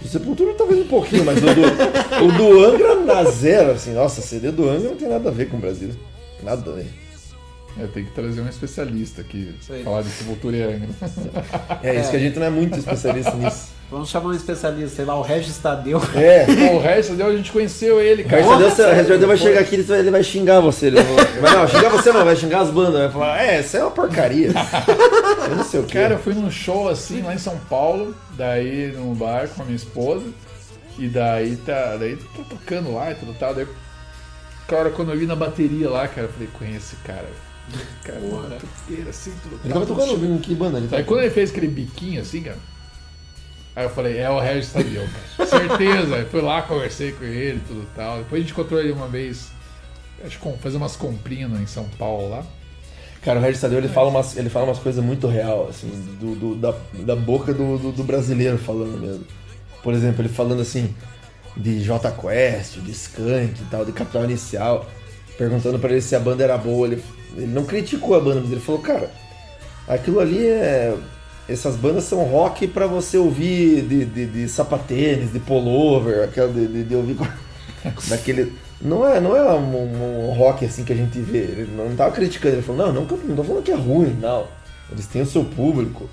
Do Sepultura talvez um pouquinho, mas o do, o do Angra na zero, assim. Nossa, CD do Angra não tem nada a ver com o Brasil. Nada a ver. É, tem que trazer um especialista aqui, falar de Sepultura e Angra. É, isso que a gente não é muito especialista nisso. Vamos chamar um especialista, sei lá, o Regis Tadeu. É. Pô, o resto deu, a gente conheceu ele, O cara. Regis Tadeu, o Regis Tadeu vai chegar aqui e ele vai- ele vai xingar você. Ele vai, não, xingar você não, vai xingar as bandas. Vai falar, é, isso é uma porcaria. Eu não sei o que. Cara, eu fui num show assim lá em São Paulo, daí num bar com a minha esposa, e daí tá, daí tá tocando lá e tudo tal. Daí, cara, quando eu vi na bateria lá, cara, eu falei, conheço esse cara. Cara, uma batuqueira assim, tudo Ele tava tocando em que banda? Ele Aí quando ele fez aquele biquinho assim, cara. Aí eu falei, é o Regis Tadeu. Certeza. Fui lá, conversei com ele tudo tal. Depois a gente encontrou ele uma vez. Acho que fazer umas comprinhas em São Paulo lá. Cara, o Regis Tadeu ele fala umas, ele fala umas coisas muito real, assim, do, do- da, da boca do, do, do brasileiro falando mesmo. Por exemplo, ele falando assim de J Quest, de Skank e tal, de Capital Inicial, perguntando pra ele se a banda era boa. Ele, ele não criticou a banda, mas ele falou, cara, aquilo ali é. Essas bandas são rock pra você ouvir de, de, de sapatênis, de pullover, aquela de, de, de ouvir naquele, não é, não é um, um rock assim que a gente vê. Ele não tava criticando, ele falou, não, não, não tô falando que é ruim, não. Eles têm o seu público,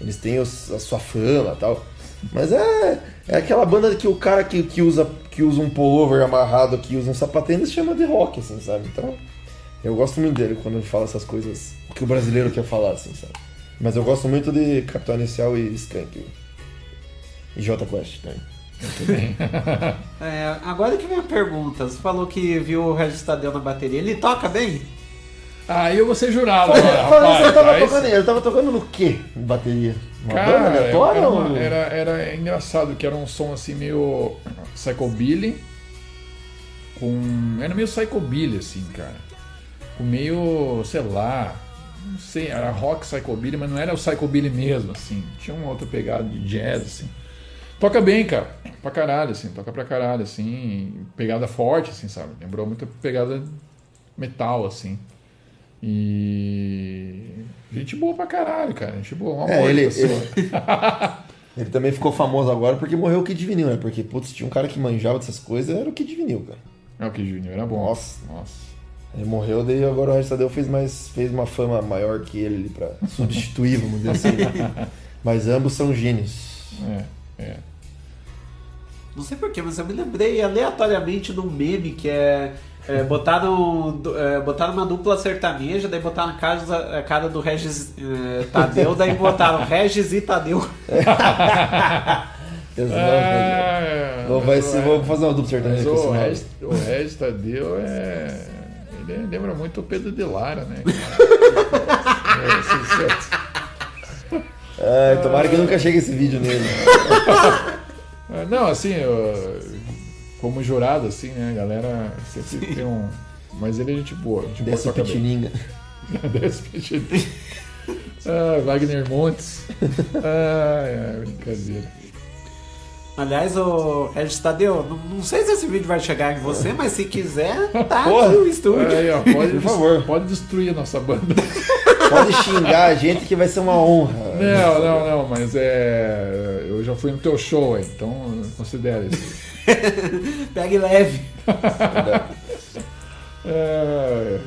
eles têm os- a sua fama tal. Mas é, é aquela banda que o cara que, que, usa, que usa um pullover amarrado, que usa um sapatênis, chama de rock, assim, sabe? Então, eu gosto muito dele quando ele fala essas coisas que o brasileiro quer falar, assim, sabe? Mas eu gosto muito de Capitão Inicial e Skank. E J Quest também. Muito bem. É, agora que vem a pergunta. Você falou que viu o Regis Tadeu na bateria. Ele toca bem? Aí eu vou ser jurado agora, fala, rapaz. você tava Aí tocando, ele tava tocando no quê? Bateria? Uma banda Cara, aleatória era, ou- era, era engraçado que era um som assim meio psychobilly com era meio psychobilly assim, cara. Com meio, sei lá, não sei, era rock psychobilly, mas não era o psychobilly mesmo assim. Tinha uma outra pegada de jazz assim. Toca bem, cara. Pra caralho assim, toca pra caralho assim, pegada forte assim, sabe? Lembrou muito a pegada metal assim. E gente boa pra caralho, cara. Gente boa, um É, ele, ele, ele também ficou famoso agora porque morreu o Kid Vinil, né? Porque, putz, tinha um cara que manjava dessas coisas, era o Kid Vinil, cara. É o Kid Vinil, era bom. Nossa. Nossa. Ele morreu, daí agora o Regis Tadeu fez, mais, fez uma fama maior que ele ali pra substituir, vamos dizer assim. né? Mas ambos são gênios. É, é. Não sei porquê, mas eu me lembrei aleatoriamente de um meme que é. é, botaram, é, botaram uma dupla sertaneja, daí botaram a cara, a cara do Regis é, Tadeu, daí botaram Regis e Tadeu. É, Vou, vai ser, vou fazer uma dupla sertaneja com esse. Regis, o Regis Tadeu é. Ele lembra muito o Pedro de Lara, né? é, sim. Ai, tomara que nunca chegue esse vídeo nele. Ah, Não, assim, eu- como jurado, assim, né, a galera sempre tem um. Mas ele é gente boa. Gente boa Desce bem. Pitininga. Desce Pitininga. Ah, Wagner Montes. Ah, é, brincadeira. Aliás, o Tadeu, não, não sei se esse vídeo vai chegar em você, mas se quiser, tá Porra. aqui no estúdio. Aí, ó, pode, Por favor. pode destruir a nossa banda. Pode xingar a gente que vai ser uma honra. Não, não, não, mas é. Eu já fui no teu show, aí, então considera isso. Pegue leve. É,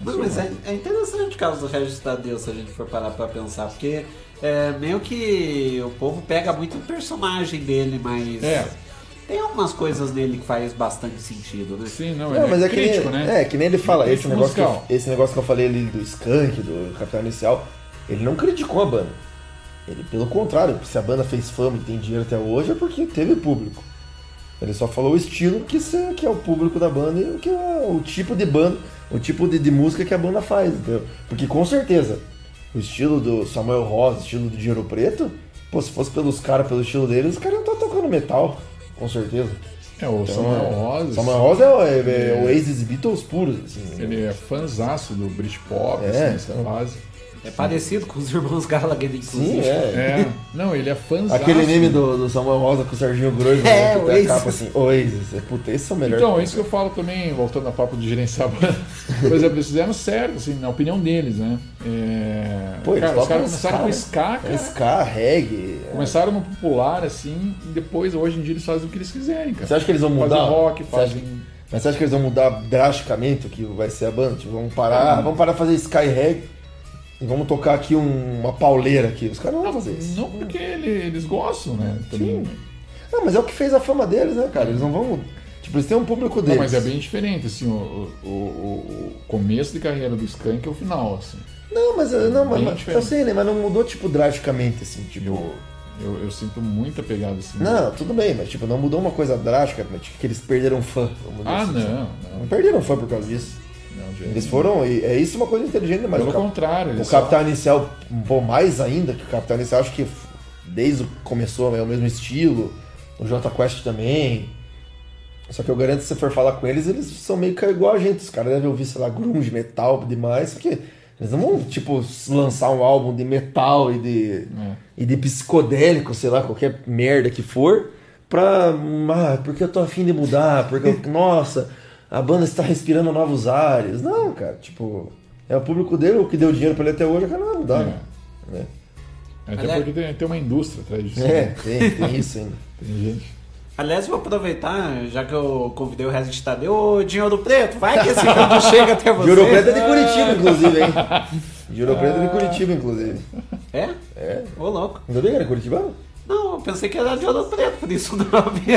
Não, mas é, é interessante o caso do Regis Tadeu, se a gente for parar pra pensar, porque é, meio que o povo pega muito o personagem dele, mas É. tem algumas coisas nele que faz bastante sentido, né? Sim, não, Não, mas é, que crítico, nem, né? é que nem ele fala, esse Crítico negócio, que esse negócio que eu falei ali do Skank, do Capitão Inicial, ele não criticou a banda. Ele, pelo contrário, se a banda fez fama e tem dinheiro até hoje é porque teve público. Ele só falou o estilo que, que é o público da banda e o que é o tipo de banda, o tipo de, de música que a banda faz, entendeu? Porque com certeza, o estilo do Samuel Rosa, o estilo do Dinheiro Preto, pô, se fosse pelos caras, pelo estilo deles, os caras iam estar tocando metal, com certeza. É, o Samuel Rosa. Samuel Rosa é, o- é, é o Oasis Beatles puros, assim. Ele é fãzaço do Britpop, É. assim, essa fase. É parecido com os irmãos Gallagher, inclusive. Sim, é. É, não, ele é fãzaço. Aquele meme do, do Samuel Rosa com o Serginho Grosso, É, né, que tem Oasis. a capa assim, Oasis. É, puta, esse é o melhor. Então, é isso que eu falo também, voltando ao papo de gerenciar a banda. Por exemplo, eles fizeram certo, assim, na opinião deles, né? É... Pô, eles cara, os caras começaram com ska, né? cara. Ska, reggae. é. Começaram no popular, assim, e depois, hoje em dia, eles fazem o que eles quiserem, cara. Você acha que eles vão mudar? Fazem rock, Você acha fazem... que- Mas você acha que eles vão mudar drasticamente o que vai ser a banda? Tipo, vamos parar, Ah. vamos parar de fazer sky reggae e vamos tocar aqui um- uma pauleira aqui. Os caras não vão fazer isso. Não porque ele- eles gostam, né? Também. Não, mas é o que fez a fama deles, né, cara? Eles não vão. Tipo, eles têm um público Não, deles. mas é bem diferente, assim, o, o, o- começo de carreira do Skank é o final, assim. Não, mas, não, mas Bem mas- eu sei, né? Mas não mudou, tipo, drasticamente, assim, tipo. Eu, eu sinto muita pegada, assim. Não, tudo bem, mas tipo, não mudou uma coisa drástica, mas tipo, que eles perderam fã. Ah, assim, não, não. Não perderam fã por causa disso. Não, Eles foram, e é isso uma coisa inteligente, mas Pelo o, contrário, o só- Capital Inicial, pô, mais ainda, que o Capital Inicial acho que desde o começou é o mesmo estilo, o J Quest também. Só que eu garanto que se você for falar com eles, eles são meio que igual a gente. Os caras devem ouvir, sei lá, grunge, metal demais, só que eles não vão, tipo, lançar um álbum de metal e de, É. e de psicodélico, sei lá, qualquer merda que for, pra. Ah, porque eu tô afim de mudar, porque, eu- nossa, a banda está respirando novos ares. Não, cara, tipo, é o público dele, o que deu dinheiro pra ele até hoje, o cara não vai mudar, né? Até Aliás- porque tem, tem uma indústria atrás disso. É, né? tem, tem isso ainda. Tem gente. Aliás, vou aproveitar, já que eu convidei o Resident Tadeu, ô Dinheiro Preto, vai que esse canto chega até você. De Ouro Preto é de Curitiba, inclusive, hein? De Ouro Preto é de Curitiba, inclusive. É? É. Ô, louco. Não sabia que era Curitibano? Não, eu pensei que era de Ouro Preto, por isso o nome.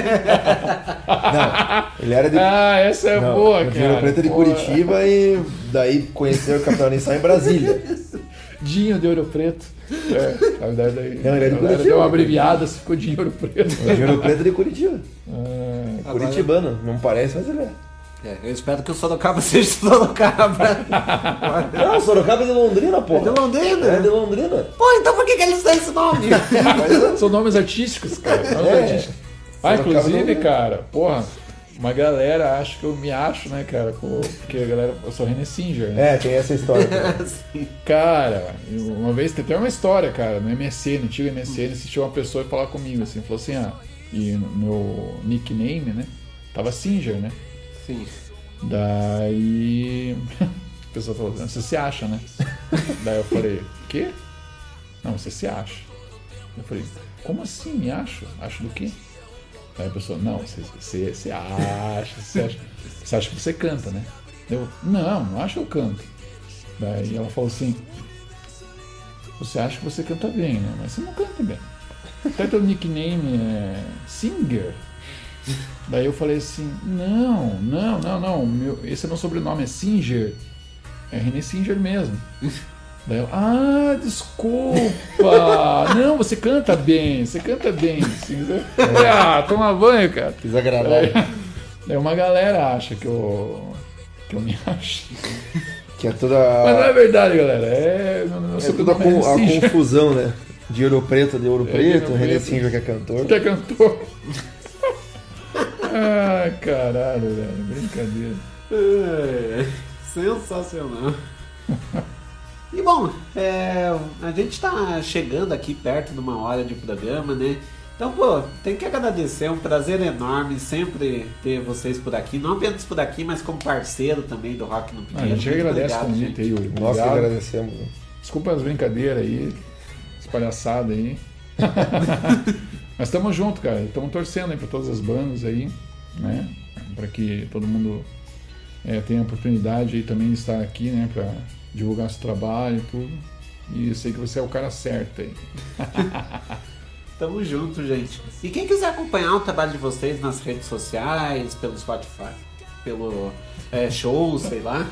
Não, ele era de. Ah, essa é Não, boa, o de Ouro cara. Preto é de. Curitiba e daí conheceu o Capitão Inicial em Brasília. Dinho de Ouro Preto. É, na verdade, Não, ele é de Curitiba. deu uma abreviada, se ficou Dinho Ouro Preto. De Ouro Preto é de Curitiba. Ah, Curitibano, não parece, mas ele é. É, eu espero que o Sorocaba seja de Sorocaba. Não, Sorocaba é de Londrina, pô. É de Londrina? É de Londrina. Pô, então por que, que eles têm esse nome? São nomes artísticos, cara. Nomes É. artísticos. Ah, Sorocaba inclusive, cara, porra, uma galera acha que eu me acho, né, cara? com- Porque a galera. Eu sou René Singer, né? É, tem essa história. Cara, uma vez tem até uma história, cara, no MSN, no antigo MSN, assistiu uma pessoa e falar comigo assim, falou assim, ah, e meu nickname, né? Tava Singer, né? Sim. Daí a pessoa falou, você se acha, né? Daí eu falei, quê? Não, você se acha. Eu falei, como assim me acho? Acho do quê? Daí a pessoa, não, você, você acha, você acha. Você acha que você canta, né? Eu, não, não acho que eu canto. Daí ela falou assim, você acha que você canta bem, né? Mas você não canta bem. Até teu nickname é Singer. Daí eu falei assim, não, não, não, não, meu, esse é meu sobrenome, é Singer. É René Singer mesmo. Daí ela, ah, desculpa! Não, você canta bem, você canta bem. Singer. Ah, toma banho, cara. Desagradável. Daí, daí uma galera acha que eu, que eu me acho. Que é toda. Mas não é verdade, galera. É, meu, meu É toda a, con- a Singer. confusão, né? De Ouro Preto, de Ouro É, Preto, René. Singer que é cantor. Que é cantor. Ai, caralho, velho. Brincadeira. É, sensacional. E bom, é, a gente tá chegando aqui perto de uma hora de programa, né? Então, pô, tem que agradecer, é um prazer enorme sempre ter vocês por aqui, não apenas por aqui, mas como parceiro também do Rock no Ah, Pinheiro. a gente Muito agradece o obrigado, convite gente. aí, Yuri. Nós que agradecemos. né? Desculpa as brincadeiras aí, as palhaçadas aí. Mas estamos juntos, cara. Estamos torcendo aí para todas as bandas aí, né? Para que todo mundo eh, tenha a oportunidade aí também de estar aqui, né? Para divulgar seu trabalho e tudo. E eu sei que você é o cara certo aí. Tamo junto, gente. E quem quiser acompanhar o trabalho de vocês nas redes sociais, pelo Spotify, pelo é, show, sei lá.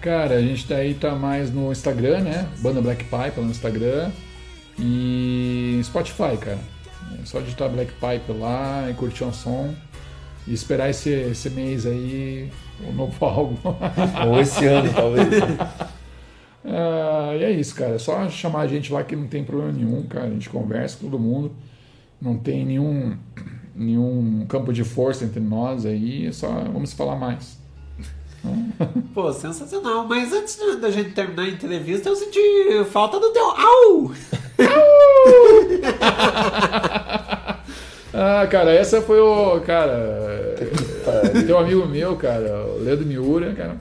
Cara, a gente daí tá mais no Instagram, né? Banda Black Pipe lá no Instagram. E Spotify, cara. Só digitar Black Pipe lá e curtir um som. E esperar esse, esse mês aí o novo álbum. Ou esse ano, talvez. Ah, e é isso, cara. É só chamar a gente lá que não tem problema nenhum, cara. A gente conversa com todo mundo. Não tem nenhum, nenhum campo de força entre nós aí. É só vamos falar mais. Pô, sensacional. Mas antes da gente terminar a entrevista, eu senti falta do teu. Au! Ah, cara, essa foi o. Cara. Tem um amigo meu, cara, o Leandro Miura, cara,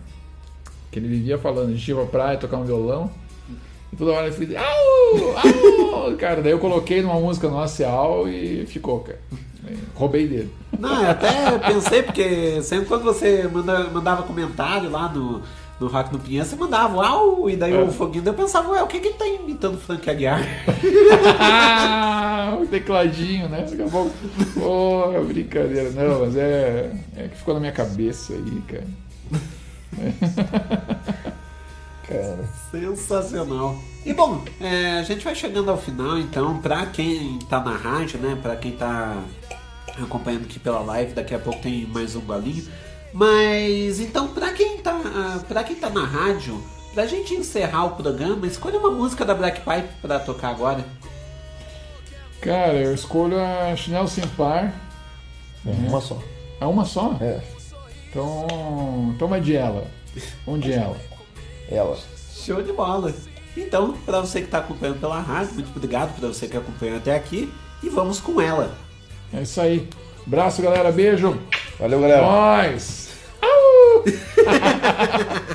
que ele vivia falando, a gente ia pra praia tocar um violão. E toda hora ele fazia. Au! Au! Cara, daí eu coloquei numa música nossa Au e ficou, cara. Roubei dele. Não, eu até pensei, porque sempre quando você manda- mandava comentário lá no, no Rock no Pinheiro, você mandava uau, e daí É. o foguinho, eu pensava, ué, o que que ele tá imitando Frank Aguiar? Ah, o tecladinho, né? Daqui a pouco. Porra, brincadeira. Não, mas é, é que ficou na minha cabeça aí, cara. Cara. Sensacional. E bom, é, a gente vai chegando ao final, então, pra quem tá na rádio, né? Pra quem tá acompanhando aqui pela live, daqui a pouco tem mais um golinho. Mas então, pra quem tá, ah, pra quem tá na rádio, pra gente encerrar o programa, escolha uma música da Black Pipe pra tocar agora. Cara, eu escolho a Chinelo Sem Par. É uma só. É uma só? É. Então, então vai de ela. Vamos de ela. Ela. Show de bola. Então, pra você que tá acompanhando pela rádio, muito obrigado pra você que acompanhou até aqui. E vamos com ela. É isso aí. Abraço, galera. Beijo. Valeu, galera. Nós.